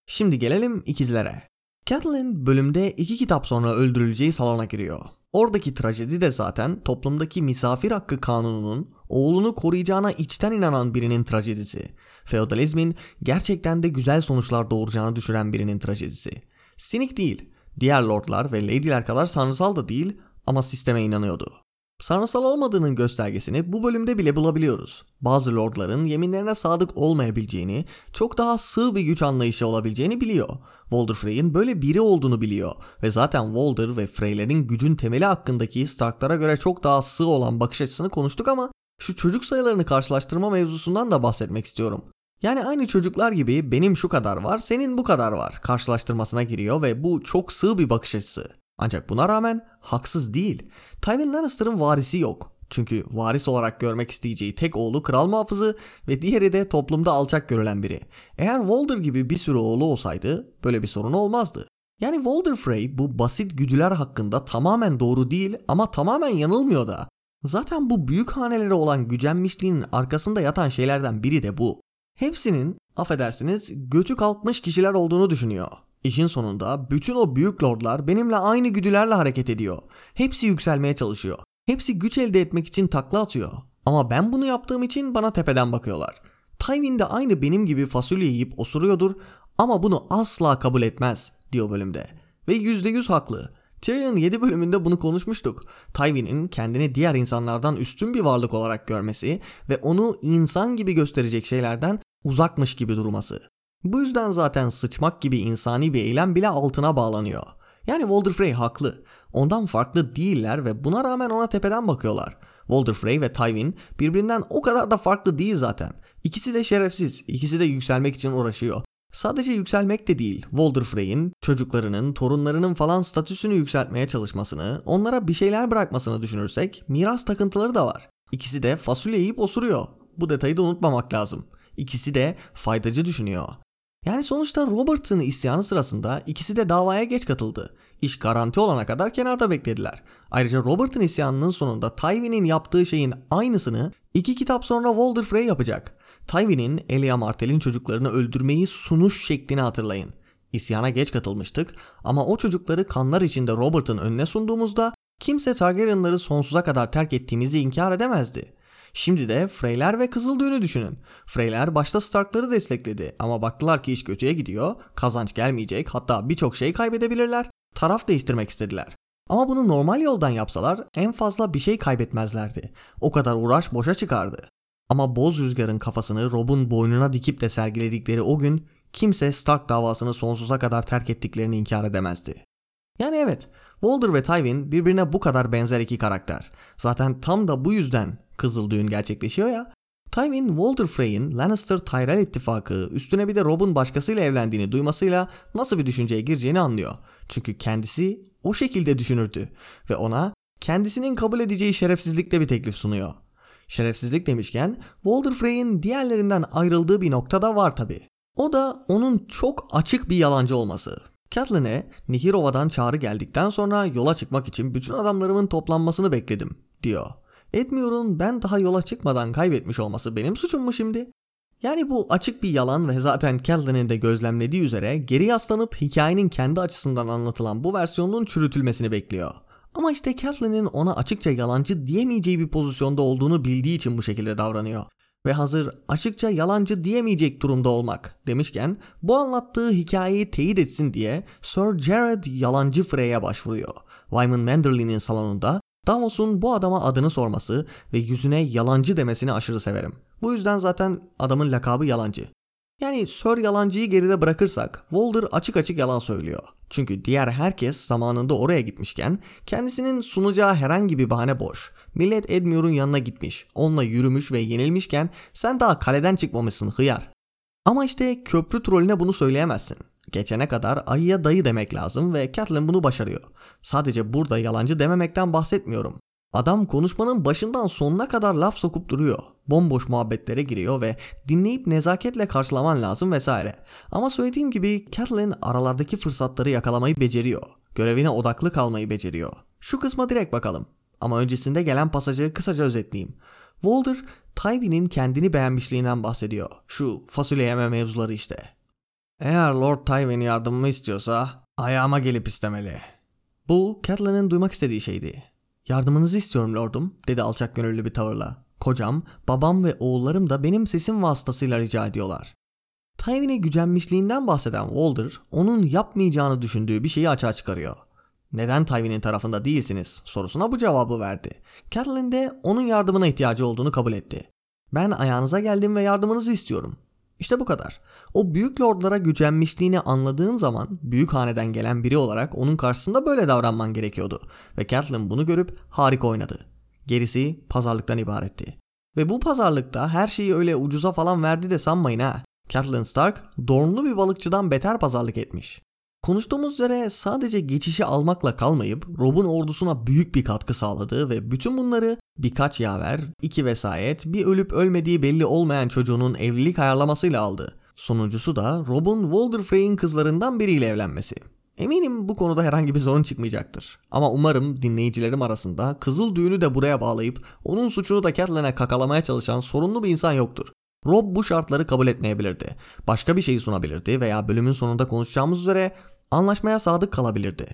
A: Şimdi gelelim ikizlere. Catelyn bölümde iki kitap sonra öldürüleceği salona giriyor. Oradaki trajedi de zaten toplumdaki misafir hakkı kanununun oğlunu koruyacağına içten inanan birinin trajedisi. Feodalizmin gerçekten de güzel sonuçlar doğuracağını düşüren birinin trajedisi. Sinik değil. Diğer lordlar ve lady'ler kadar sanrısal da değil ama sisteme inanıyordu. Sanrısal olmadığının göstergesini bu bölümde bile bulabiliyoruz. Bazı lordların yeminlerine sadık olmayabileceğini, çok daha sığ bir güç anlayışı olabileceğini biliyor. Walder Frey'in böyle biri olduğunu biliyor ve zaten Walder ve Frey'lerin gücün temeli hakkındaki Stark'lara göre çok daha sığ olan bakış açısını konuştuk ama şu çocuk sayılarını karşılaştırma mevzusundan da bahsetmek istiyorum. Yani aynı çocuklar gibi benim şu kadar var, senin bu kadar var karşılaştırmasına giriyor ve bu çok sığ bir bakış açısı. Ancak buna rağmen haksız değil. Tywin Lannister'ın varisi yok. Çünkü varis olarak görmek isteyeceği tek oğlu kral muhafızı ve diğeri de toplumda alçak görülen biri. Eğer Walder gibi bir sürü oğlu olsaydı böyle bir sorun olmazdı. Yani Walder Frey bu basit güdüler hakkında tamamen doğru değil ama tamamen yanılmıyor da. Zaten bu büyük hanelere olan gücenmişliğin arkasında yatan şeylerden biri de bu. Hepsinin affedersiniz götü kalkmış kişiler olduğunu düşünüyor. İşin sonunda bütün o büyük lordlar benimle aynı güdülerle hareket ediyor. Hepsi yükselmeye çalışıyor. Hepsi güç elde etmek için takla atıyor. Ama ben bunu yaptığım için bana tepeden bakıyorlar. Tywin de aynı benim gibi fasulye yiyip osuruyordur ama bunu asla kabul etmez diyor bölümde. Ve %100 haklı. Tyrion 7 bölümünde bunu konuşmuştuk. Tywin'in kendini diğer insanlardan üstün bir varlık olarak görmesi ve onu insan gibi gösterecek şeylerden uzakmış gibi durması. Bu yüzden zaten sıçmak gibi insani bir eylem bile altına bağlanıyor. Yani Walder Frey haklı. Ondan farklı değiller ve buna rağmen ona tepeden bakıyorlar. Walder Frey ve Tywin birbirinden o kadar da farklı değil zaten. İkisi de şerefsiz, ikisi de yükselmek için uğraşıyor. Sadece yükselmek de değil, Walder Frey'in çocuklarının, torunlarının falan statüsünü yükseltmeye çalışmasını, onlara bir şeyler bırakmasını düşünürsek miras takıntıları da var. İkisi de fasulye yiyip osuruyor. Bu detayı da unutmamak lazım. İkisi de faydacı düşünüyor. Yani sonuçta Robert'ın isyanı sırasında ikisi de davaya geç katıldı. İş garanti olana kadar kenarda beklediler. Ayrıca Robert'ın isyanının sonunda Tywin'in yaptığı şeyin aynısını iki kitap sonra Walder Frey yapacak. Tywin'in Elia Martell'in çocuklarını öldürmeyi sunuş şeklini hatırlayın. İsyana geç katılmıştık ama o çocukları kanlar içinde Robert'ın önüne sunduğumuzda kimse Targaryenları sonsuza kadar terk ettiğimizi inkar edemezdi. Şimdi de Freyler ve Kızıldüğünü düşünün. Freyler başta Stark'ları destekledi ama baktılar ki iş kötüye gidiyor, kazanç gelmeyecek hatta birçok şey kaybedebilirler. Taraf değiştirmek istediler. Ama bunu normal yoldan yapsalar en fazla bir şey kaybetmezlerdi. O kadar uğraş boşa çıkardı. Ama Boz Rüzgar'ın kafasını Rob'un boynuna dikip de sergiledikleri o gün kimse Stark davasını sonsuza kadar terk ettiklerini inkar edemezdi. Yani evet, Walder ve Tywin birbirine bu kadar benzer iki karakter. Zaten tam da bu yüzden Kızıl Düğün gerçekleşiyor ya. Tywin, Walder Frey'in Lannister-Tyrell ittifakı üstüne bir de Rob'un başkasıyla evlendiğini duymasıyla nasıl bir düşünceye gireceğini anlıyor. Çünkü kendisi o şekilde düşünürdü ve ona kendisinin kabul edeceği şerefsizlikte bir teklif sunuyor. Şerefsizlik demişken Walder Frey'in diğerlerinden ayrıldığı bir nokta da var tabi. O da onun çok açık bir yalancı olması. Catelyn'e Nihirova'dan çağrı geldikten sonra yola çıkmak için bütün adamlarımın toplanmasını bekledim diyor. Edmure'un ben daha yola çıkmadan kaybetmiş olması benim suçum mu şimdi? Yani bu açık bir yalan ve zaten Catelyn'in de gözlemlediği üzere geri yaslanıp hikayenin kendi açısından anlatılan bu versiyonun çürütülmesini bekliyor. Ama işte Catelyn'in ona açıkça yalancı diyemeyeceği bir pozisyonda olduğunu bildiği için bu şekilde davranıyor. Ve hazır açıkça yalancı diyemeyecek durumda olmak demişken bu anlattığı hikayeyi teyit etsin diye Sir Jared yalancı Frey'e başvuruyor. Wyman Manderley'nin salonunda Davos'un bu adama adını sorması ve yüzüne yalancı demesini aşırı severim. Bu yüzden zaten adamın lakabı yalancı. Yani Sir yalancıyı geride bırakırsak Walder açık açık yalan söylüyor. Çünkü diğer herkes zamanında oraya gitmişken kendisinin sunacağı herhangi bir bahane boş. Millet Edmure'un yanına gitmiş, onunla yürümüş ve yenilmişken sen daha kaleden çıkmamışsın hıyar. Ama işte köprü trolüne bunu söyleyemezsin. Geçene kadar ayıya dayı demek lazım ve Catelyn bunu başarıyor. Sadece burada yalancı dememekten bahsetmiyorum. Adam konuşmanın başından sonuna kadar laf sokup duruyor. Bomboş muhabbetlere giriyor ve dinleyip nezaketle karşılaman lazım vesaire. Ama söylediğim gibi Catelyn aralardaki fırsatları yakalamayı beceriyor. Görevine odaklı kalmayı beceriyor. Şu kısma direkt bakalım. Ama öncesinde gelen pasajı kısaca özetleyeyim. Walder, Tywin'in kendini beğenmişliğinden bahsediyor. Şu fasulye yeme mevzuları işte. Eğer Lord Tywin yardımımı istiyorsa ayağıma gelip istemeli. Bu Catelyn'in duymak istediği şeydi. Yardımınızı istiyorum lordum dedi alçak gönüllü bir tavırla. Kocam, babam ve oğullarım da benim sesim vasıtasıyla rica ediyorlar. Tywin'e gücenmişliğinden bahseden Walder, onun yapmayacağını düşündüğü bir şeyi açığa çıkarıyor. Neden Tywin'in tarafında değilsiniz sorusuna bu cevabı verdi. Catelyn de onun yardımına ihtiyacı olduğunu kabul etti. Ben ayağınıza geldim ve yardımınızı istiyorum. İşte bu kadar. O büyük lordlara gücenmişliğini anladığın zaman büyük haneden gelen biri olarak onun karşısında böyle davranman gerekiyordu. Ve Catelyn bunu görüp harika oynadı. Gerisi pazarlıktan ibaretti. Ve bu pazarlıkta her şeyi öyle ucuza falan verdi de sanmayın ha. Catelyn Stark dornlu bir balıkçıdan beter pazarlık etmiş. Konuştuğumuz üzere sadece geçişi almakla kalmayıp Rob'un ordusuna büyük bir katkı sağladı ve bütün bunları birkaç yaver, iki vesayet, bir ölüp ölmediği belli olmayan çocuğunun evlilik ayarlamasıyla aldı. Sonuncusu da Rob'un Walder Frey'in kızlarından biriyle evlenmesi. Eminim bu konuda herhangi bir sorun çıkmayacaktır. Ama umarım dinleyicilerim arasında Kızıl Düğünü de buraya bağlayıp onun suçunu da Catelyn'e kakalamaya çalışan sorunlu bir insan yoktur. Rob bu şartları kabul etmeyebilirdi. Başka bir şey sunabilirdi veya bölümün sonunda konuşacağımız üzere anlaşmaya sadık kalabilirdi.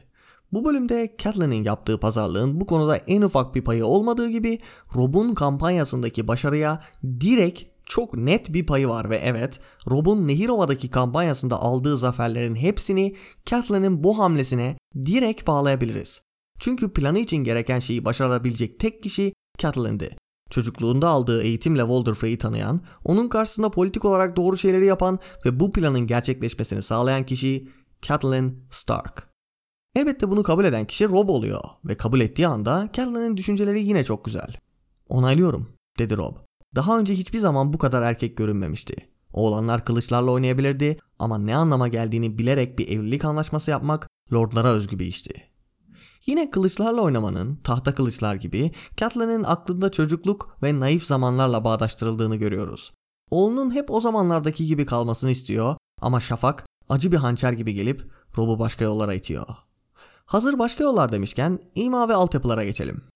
A: Bu bölümde Catelyn'in yaptığı pazarlığın bu konuda en ufak bir payı olmadığı gibi Rob'un kampanyasındaki başarıya direkt çok net bir payı var ve evet Rob'un Nehirova'daki kampanyasında aldığı zaferlerin hepsini Catelyn'in bu hamlesine direkt bağlayabiliriz. Çünkü planı için gereken şeyi başarabilecek tek kişi Catelyn'di. Çocukluğunda aldığı eğitimle Walder Frey'i tanıyan, onun karşısında politik olarak doğru şeyleri yapan ve bu planın gerçekleşmesini sağlayan kişi Catelyn Stark. Elbette bunu kabul eden kişi Rob oluyor ve kabul ettiği anda Catelyn'in düşünceleri yine çok güzel. Onaylıyorum, dedi Rob. Daha önce hiçbir zaman bu kadar erkek görünmemişti. Oğlanlar kılıçlarla oynayabilirdi ama ne anlama geldiğini bilerek bir evlilik anlaşması yapmak lordlara özgü bir işti. Yine kılıçlarla oynamanın tahta kılıçlar gibi Catelyn'in aklında çocukluk ve naif zamanlarla bağdaştırıldığını görüyoruz. Oğlunun hep o zamanlardaki gibi kalmasını istiyor ama Şafak acı bir hançer gibi gelip Rob'u başka yollara itiyor. Hazır başka yollar demişken ima ve altyapılara geçelim.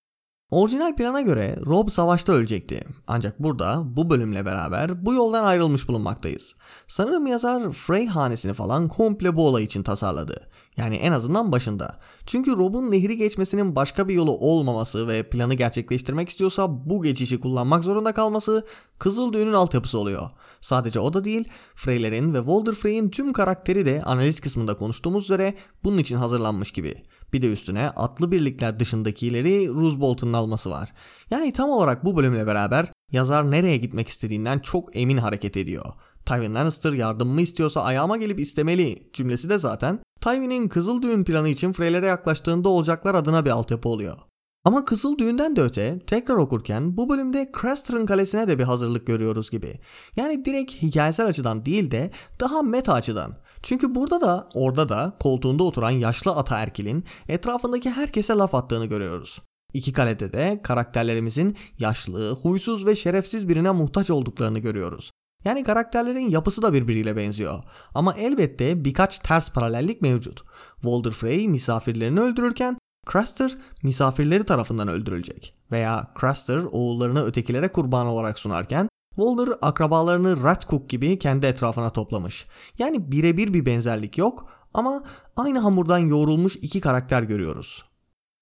A: Orijinal plana göre Rob savaşta ölecekti. Ancak burada bu bölümle beraber bu yoldan ayrılmış bulunmaktayız. Sanırım yazar Frey hanesini falan komple bu olay için tasarladı. Yani en azından başında. Çünkü Rob'un nehri geçmesinin başka bir yolu olmaması ve planı gerçekleştirmek istiyorsa bu geçişi kullanmak zorunda kalması Kızıl Düğün'ün altyapısı oluyor. Sadece o da değil, Frey'lerin ve Walder Frey'in tüm karakteri de analiz kısmında konuştuğumuz üzere bunun için hazırlanmış gibi. Bir de üstüne atlı birlikler dışındakileri Roose Bolton'un alması var. Yani tam olarak bu bölümle beraber yazar nereye gitmek istediğinden çok emin hareket ediyor. Tywin Lannister yardımımı istiyorsa ayağıma gelip istemeli cümlesi de zaten Tywin'in Kızıl Düğün planı için Freylere yaklaştığında olacaklar adına bir altyapı oluyor. Ama Kızıl Düğün'den de öte tekrar okurken bu bölümde Craster'ın kalesine de bir hazırlık görüyoruz gibi. Yani direkt hikayesel açıdan değil de daha meta açıdan. Çünkü burada da orada da koltuğunda oturan yaşlı ataerkilin etrafındaki herkese laf attığını görüyoruz. İki kalede de karakterlerimizin yaşlı, huysuz ve şerefsiz birine muhtaç olduklarını görüyoruz. Yani karakterlerin yapısı da birbiriyle benziyor. Ama elbette birkaç ters paralellik mevcut. Walder Frey misafirlerini öldürürken Craster misafirleri tarafından öldürülecek. Veya Craster oğullarını ötekilere kurban olarak sunarken Walder akrabalarını Ratcook gibi kendi etrafına toplamış. Yani birebir bir benzerlik yok ama aynı hamurdan yoğrulmuş iki karakter görüyoruz.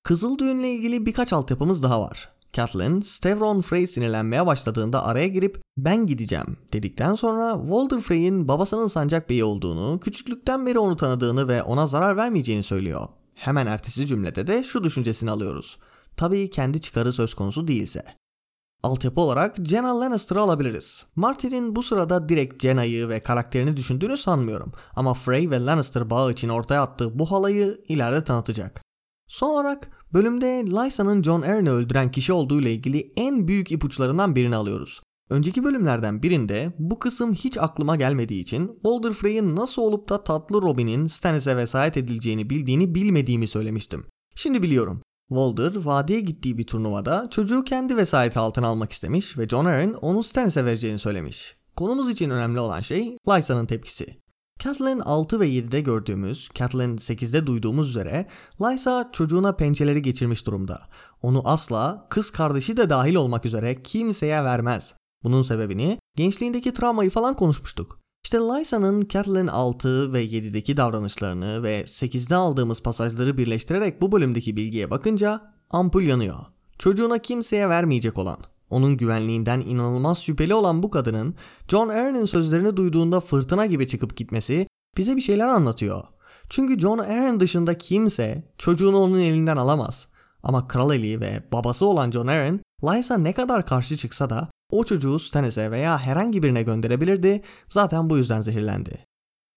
A: Kızıl Düğün'le ilgili birkaç altyapımız daha var. Catelyn, Stavron Frey sinirlenmeye başladığında araya girip ben gideceğim dedikten sonra Walder Frey'in babasının sancak beyi olduğunu, küçüklükten beri onu tanıdığını ve ona zarar vermeyeceğini söylüyor. Hemen ertesi cümlede de şu düşüncesini alıyoruz. Tabii kendi çıkarı söz konusu değilse. Altyapı olarak Jenna Lannister'ı alabiliriz. Martin'in bu sırada direkt Jenna'yı ve karakterini düşündüğünü sanmıyorum. Ama Frey ve Lannister bağı için ortaya attığı bu halayı ileride tanıtacak. Son olarak bölümde Lysa'nın John Arryn'i öldüren kişi olduğu ile ilgili en büyük ipuçlarından birini alıyoruz. Önceki bölümlerden birinde bu kısım hiç aklıma gelmediği için Walder Frey'in nasıl olup da tatlı Robin'in Stannis'e vesayet edileceğini bildiğini bilmediğimi söylemiştim. Şimdi biliyorum. Walder vadiye gittiği bir turnuvada çocuğu kendi vesayeti altına almak istemiş ve John Arryn onu Stannis'e vereceğini söylemiş. Konumuz için önemli olan şey Lysa'nın tepkisi. Catelyn 6 ve 7'de gördüğümüz, Catelyn 8'de duyduğumuz üzere Lysa çocuğuna pençeleri geçirmiş durumda. Onu asla kız kardeşi de dahil olmak üzere kimseye vermez. Bunun sebebini gençliğindeki travmayı falan konuşmuştuk. İşte Lysa'nın Catelyn 6 ve 7'deki davranışlarını ve 8'de aldığımız pasajları birleştirerek bu bölümdeki bilgiye bakınca ampul yanıyor. Çocuğuna kimseye vermeyecek olan, onun güvenliğinden inanılmaz şüpheli olan bu kadının John Arryn'in sözlerini duyduğunda fırtına gibi çıkıp gitmesi bize bir şeyler anlatıyor. Çünkü John Arryn dışında kimse çocuğunu onun elinden alamaz. Ama kral eli ve babası olan John Arryn, Lysa ne kadar karşı çıksa da o çocuğu Stannis'e veya herhangi birine gönderebilirdi. Zaten bu yüzden zehirlendi.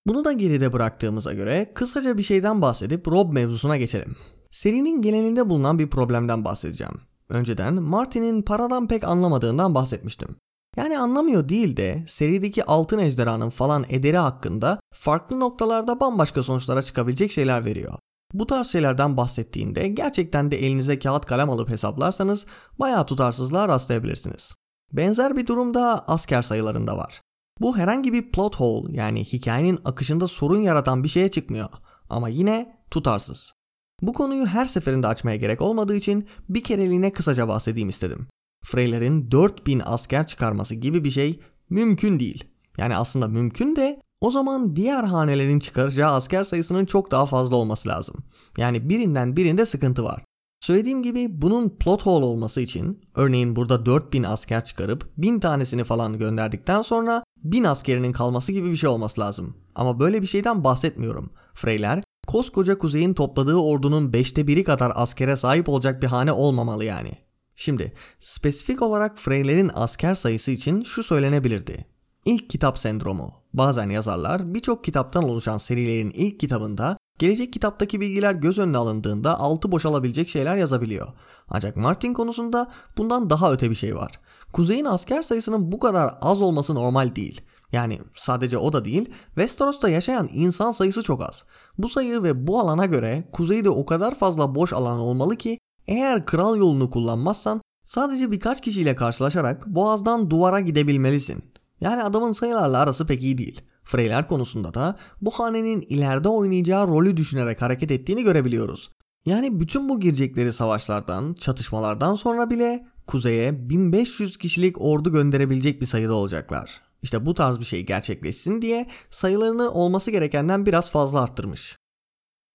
A: Bunu da geride bıraktığımıza göre kısaca bir şeyden bahsedip Rob mevzusuna geçelim. Serinin genelinde bulunan bir problemden bahsedeceğim. Önceden Martin'in paradan pek anlamadığından bahsetmiştim. Yani anlamıyor değil de serideki altın ejderhanın falan ederi hakkında farklı noktalarda bambaşka sonuçlara çıkabilecek şeyler veriyor. Bu tarz şeylerden bahsettiğinde gerçekten de elinize kağıt kalem alıp hesaplarsanız bayağı tutarsızlığa rastlayabilirsiniz. Benzer bir durum da asker sayılarında var. Bu herhangi bir plot hole yani hikayenin akışında sorun yaratan bir şeye çıkmıyor ama yine tutarsız. Bu konuyu her seferinde açmaya gerek olmadığı için bir kereliğine kısaca bahsedeyim istedim. Freyler'in 4000 asker çıkarması gibi bir şey mümkün değil. Yani aslında mümkün de o zaman diğer hanelerin çıkaracağı asker sayısının çok daha fazla olması lazım. Yani birinden birinde sıkıntı var. Söylediğim gibi bunun plot hole olması için örneğin burada 4000 asker çıkarıp 1000 tanesini falan gönderdikten sonra 1000 askerinin kalması gibi bir şey olması lazım. Ama böyle bir şeyden bahsetmiyorum. Freyler koskoca kuzeyin topladığı ordunun 5'te biri kadar askere sahip olacak bir hane olmamalı yani. Şimdi spesifik olarak Freylerin asker sayısı için şu söylenebilirdi. İlk kitap sendromu. Bazen yazarlar birçok kitaptan oluşan serilerin ilk kitabında gelecek kitaptaki bilgiler göz önüne alındığında altı boşalabilecek şeyler yazabiliyor. Ancak Martin konusunda bundan daha öte bir şey var. Kuzey'in asker sayısının bu kadar az olması normal değil. Yani sadece o da değil, Westeros'ta yaşayan insan sayısı çok az. Bu sayı ve bu alana göre kuzeyde o kadar fazla boş alan olmalı ki eğer kral yolunu kullanmazsan sadece birkaç kişiyle karşılaşarak boğazdan duvara gidebilmelisin. Yani adamın sayılarla arası pek iyi değil. Freyler konusunda da bu hanenin ileride oynayacağı rolü düşünerek hareket ettiğini görebiliyoruz. Yani bütün bu girecekleri savaşlardan, çatışmalardan sonra bile kuzeye 1500 kişilik ordu gönderebilecek bir sayıda olacaklar. İşte bu tarz bir şey gerçekleşsin diye sayılarını olması gerekenden biraz fazla arttırmış.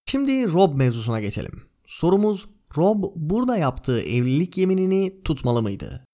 A: Şimdi Rob mevzusuna geçelim. Sorumuz Rob burada yaptığı evlilik yeminini tutmalı mıydı?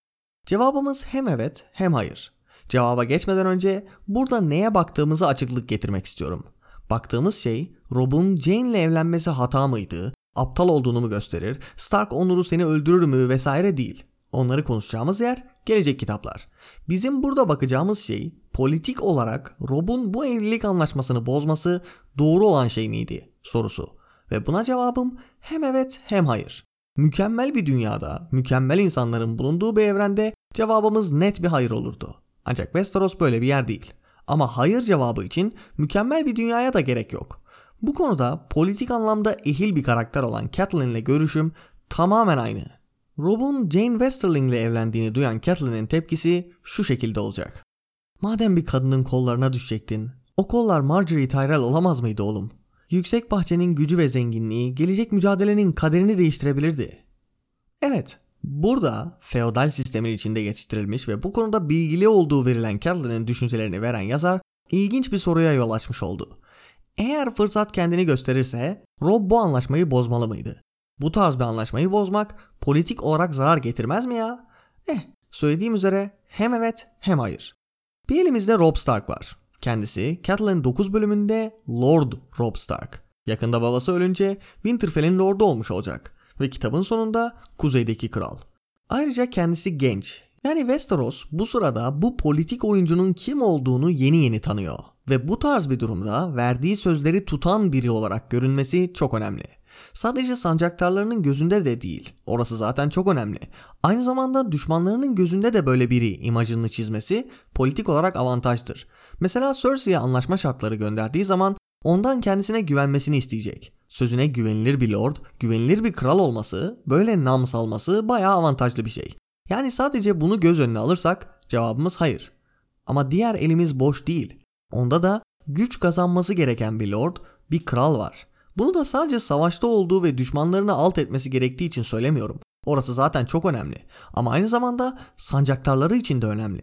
A: Cevabımız hem evet hem hayır. Cevaba geçmeden önce burada neye baktığımızı açıklık getirmek istiyorum. Baktığımız şey Rob'un Jane ile evlenmesi hata mıydı, aptal olduğunu mu gösterir, Stark onuru seni öldürür mü vesaire değil. Onları konuşacağımız yer gelecek kitaplar. Bizim burada bakacağımız şey politik olarak Rob'un bu evlilik anlaşmasını bozması doğru olan şey miydi sorusu. Ve buna cevabım hem evet hem hayır. Mükemmel bir dünyada, mükemmel insanların bulunduğu bir evrende cevabımız net bir hayır olurdu. Ancak Westeros böyle bir yer değil. Ama hayır cevabı için mükemmel bir dünyaya da gerek yok. Bu konuda politik anlamda ehil bir karakter olan Catelyn ile görüşüm tamamen aynı. Rob'un Jane Westerling ile evlendiğini duyan Catelyn'in tepkisi şu şekilde olacak. Madem bir kadının kollarına düşecektin, o kollar Marjorie Tyrell olamaz mıydı oğlum? Yüksek bahçenin gücü ve zenginliği gelecek mücadelenin kaderini değiştirebilirdi. Evet, burada feodal sistemin içinde yetiştirilmiş ve bu konuda bilgili olduğu verilen Catelyn'in düşüncelerini veren yazar ilginç bir soruya yol açmış oldu. Eğer fırsat kendini gösterirse Rob bu anlaşmayı bozmalı mıydı? Bu tarz bir anlaşmayı bozmak politik olarak zarar getirmez mi ya? Eh, söylediğim üzere hem evet hem hayır. Bir elimizde Rob Stark var. Kendisi Catelyn 9 bölümünde Lord Rob Stark. Yakında babası ölünce Winterfell'in lordu olmuş olacak ve kitabın sonunda kuzeydeki kral. Ayrıca kendisi genç. Yani Westeros bu sırada bu politik oyuncunun kim olduğunu yeni yeni tanıyor ve bu tarz bir durumda verdiği sözleri tutan biri olarak görünmesi çok önemli. Sadece sancaktarlarının gözünde de değil. Orası zaten çok önemli. Aynı zamanda düşmanlarının gözünde de böyle biri imajını çizmesi politik olarak avantajdır. Mesela Cersei'ye anlaşma şartları gönderdiği zaman ondan kendisine güvenmesini isteyecek. Sözüne güvenilir bir lord, güvenilir bir kral olması, böyle nam salması bayağı avantajlı bir şey. Yani sadece bunu göz önüne alırsak cevabımız hayır. Ama diğer elimiz boş değil. Onda da güç kazanması gereken bir lord, bir kral var. Bunu da sadece savaşta olduğu ve düşmanlarını alt etmesi gerektiği için söylemiyorum. Orası zaten çok önemli. Ama aynı zamanda sancaktarları için de önemli.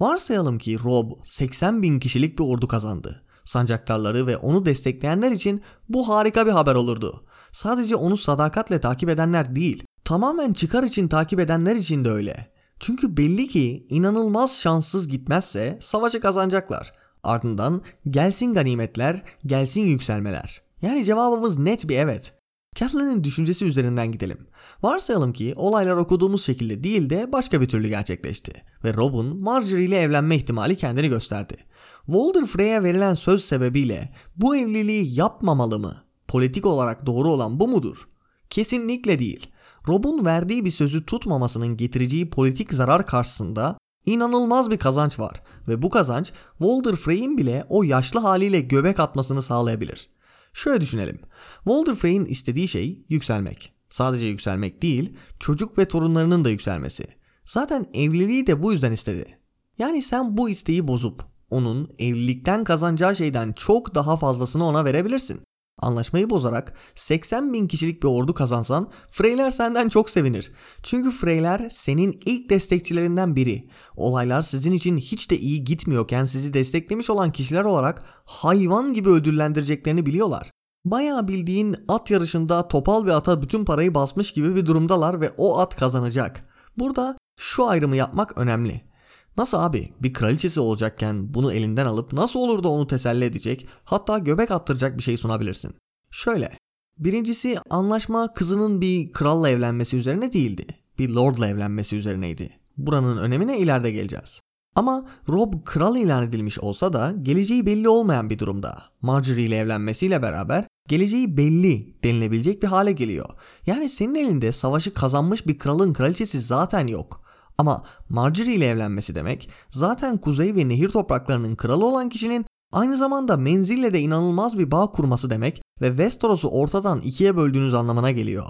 A: Varsayalım ki Rob 80 bin kişilik bir ordu kazandı. Sancaktarları ve onu destekleyenler için bu harika bir haber olurdu. Sadece onu sadakatle takip edenler değil, tamamen çıkar için takip edenler için de öyle. Çünkü belli ki inanılmaz şanssız gitmezse savaşı kazanacaklar. Ardından gelsin ganimetler, gelsin yükselmeler. Yani cevabımız net bir evet. Catelyn'in düşüncesi üzerinden gidelim. Varsayalım ki olaylar okuduğumuz şekilde değil de başka bir türlü gerçekleşti ve Rob'un Marjorie ile evlenme ihtimali kendini gösterdi. Walder Frey'e verilen söz sebebiyle bu evliliği yapmamalı mı? Politik olarak doğru olan bu mudur? Kesinlikle değil. Rob'un verdiği bir sözü tutmamasının getireceği politik zarar karşısında inanılmaz bir kazanç var ve bu kazanç Walder Frey'in bile o yaşlı haliyle göbek atmasını sağlayabilir. Şöyle düşünelim. Walder Frey'in istediği şey yükselmek. Sadece yükselmek değil, çocuk ve torunlarının da yükselmesi. Zaten evliliği de bu yüzden istedi. Yani sen bu isteği bozup onun evlilikten kazanacağı şeyden çok daha fazlasını ona verebilirsin. Anlaşmayı bozarak 80 bin kişilik bir ordu kazansan Freyler senden çok sevinir. Çünkü Freyler senin ilk destekçilerinden biri. Olaylar sizin için hiç de iyi gitmiyorken sizi desteklemiş olan kişiler olarak hayvan gibi ödüllendireceklerini biliyorlar. Bayağı bildiğin at yarışında topal bir ata bütün parayı basmış gibi bir durumdalar ve o at kazanacak. Burada şu ayrımı yapmak önemli. Nasıl abi bir kraliçesi olacakken bunu elinden alıp nasıl olur da onu teselli edecek hatta göbek attıracak bir şey sunabilirsin. Şöyle birincisi anlaşma kızının bir kralla evlenmesi üzerine değildi. Bir lordla evlenmesi üzerineydi. Buranın önemine ileride geleceğiz. Ama Rob kral ilan edilmiş olsa da geleceği belli olmayan bir durumda. Marjorie ile evlenmesiyle beraber geleceği belli denilebilecek bir hale geliyor. Yani senin elinde savaşı kazanmış bir kralın kraliçesi zaten yok. Ama Marjorie ile evlenmesi demek zaten kuzey ve nehir topraklarının kralı olan kişinin aynı zamanda menzille de inanılmaz bir bağ kurması demek ve Westeros'u ortadan ikiye böldüğünüz anlamına geliyor.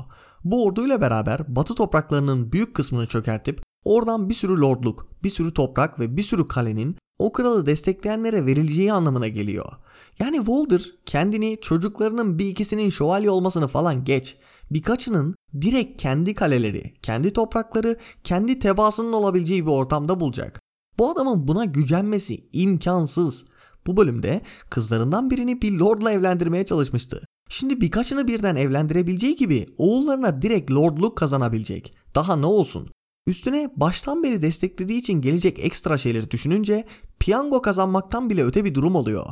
A: Bu orduyla beraber batı topraklarının büyük kısmını çökertip oradan bir sürü lordluk, bir sürü toprak ve bir sürü kalenin o kralı destekleyenlere verileceği anlamına geliyor. Yani Walder kendini çocuklarının bir ikisinin şövalye olmasını falan geç birkaçının direkt kendi kaleleri, kendi toprakları, kendi tebaasının olabileceği bir ortamda bulacak. Bu adamın buna gücenmesi imkansız. Bu bölümde kızlarından birini bir lordla evlendirmeye çalışmıştı. Şimdi birkaçını birden evlendirebileceği gibi oğullarına direkt lordluk kazanabilecek. Daha ne olsun? Üstüne baştan beri desteklediği için gelecek ekstra şeyleri düşününce piyango kazanmaktan bile öte bir durum oluyor.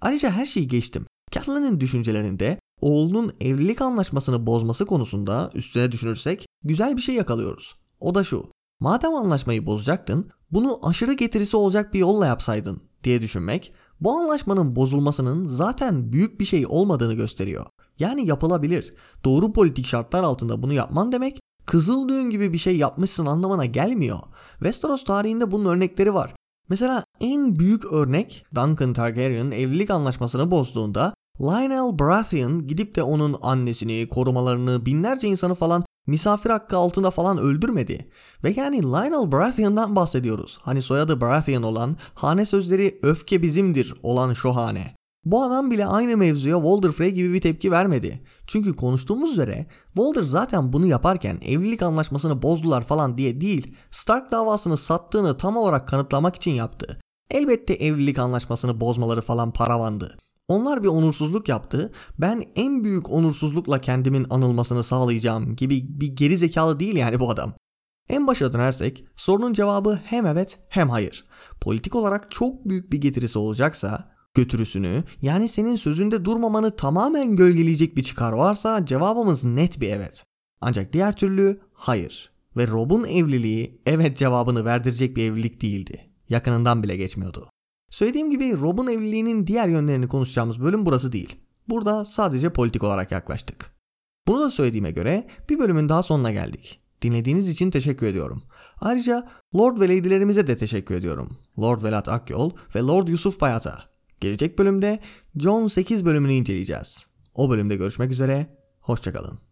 A: Ayrıca her şeyi geçtim. Catelyn'in düşüncelerinde oğlunun evlilik anlaşmasını bozması konusunda üstüne düşünürsek güzel bir şey yakalıyoruz. O da şu. Madem anlaşmayı bozacaktın, bunu aşırı getirisi olacak bir yolla yapsaydın diye düşünmek, bu anlaşmanın bozulmasının zaten büyük bir şey olmadığını gösteriyor. Yani yapılabilir. Doğru politik şartlar altında bunu yapman demek, kızıl düğün gibi bir şey yapmışsın anlamına gelmiyor. Westeros tarihinde bunun örnekleri var. Mesela en büyük örnek Duncan Targaryen'ın evlilik anlaşmasını bozduğunda Lionel Baratheon gidip de onun annesini, korumalarını, binlerce insanı falan misafir hakkı altında falan öldürmedi. Ve yani Lionel Baratheon'dan bahsediyoruz. Hani soyadı Baratheon olan, hane sözleri öfke bizimdir olan şu hane. Bu adam bile aynı mevzuya Walder Frey gibi bir tepki vermedi. Çünkü konuştuğumuz üzere Walder zaten bunu yaparken evlilik anlaşmasını bozdular falan diye değil, Stark davasını sattığını tam olarak kanıtlamak için yaptı. Elbette evlilik anlaşmasını bozmaları falan paravandı. Onlar bir onursuzluk yaptı. Ben en büyük onursuzlukla kendimin anılmasını sağlayacağım gibi bir geri zekalı değil yani bu adam. En başa dönersek sorunun cevabı hem evet hem hayır. Politik olarak çok büyük bir getirisi olacaksa götürüsünü yani senin sözünde durmamanı tamamen gölgeleyecek bir çıkar varsa cevabımız net bir evet. Ancak diğer türlü hayır. Ve Rob'un evliliği evet cevabını verdirecek bir evlilik değildi. Yakınından bile geçmiyordu. Söylediğim gibi Rob'un evliliğinin diğer yönlerini konuşacağımız bölüm burası değil. Burada sadece politik olarak yaklaştık. Bunu da söylediğime göre bir bölümün daha sonuna geldik. Dinlediğiniz için teşekkür ediyorum. Ayrıca Lord ve Lady'lerimize de teşekkür ediyorum. Lord Velat Akyol ve Lord Yusuf Bayat'a. Gelecek bölümde John 8 bölümünü inceleyeceğiz. O bölümde görüşmek üzere, hoşçakalın.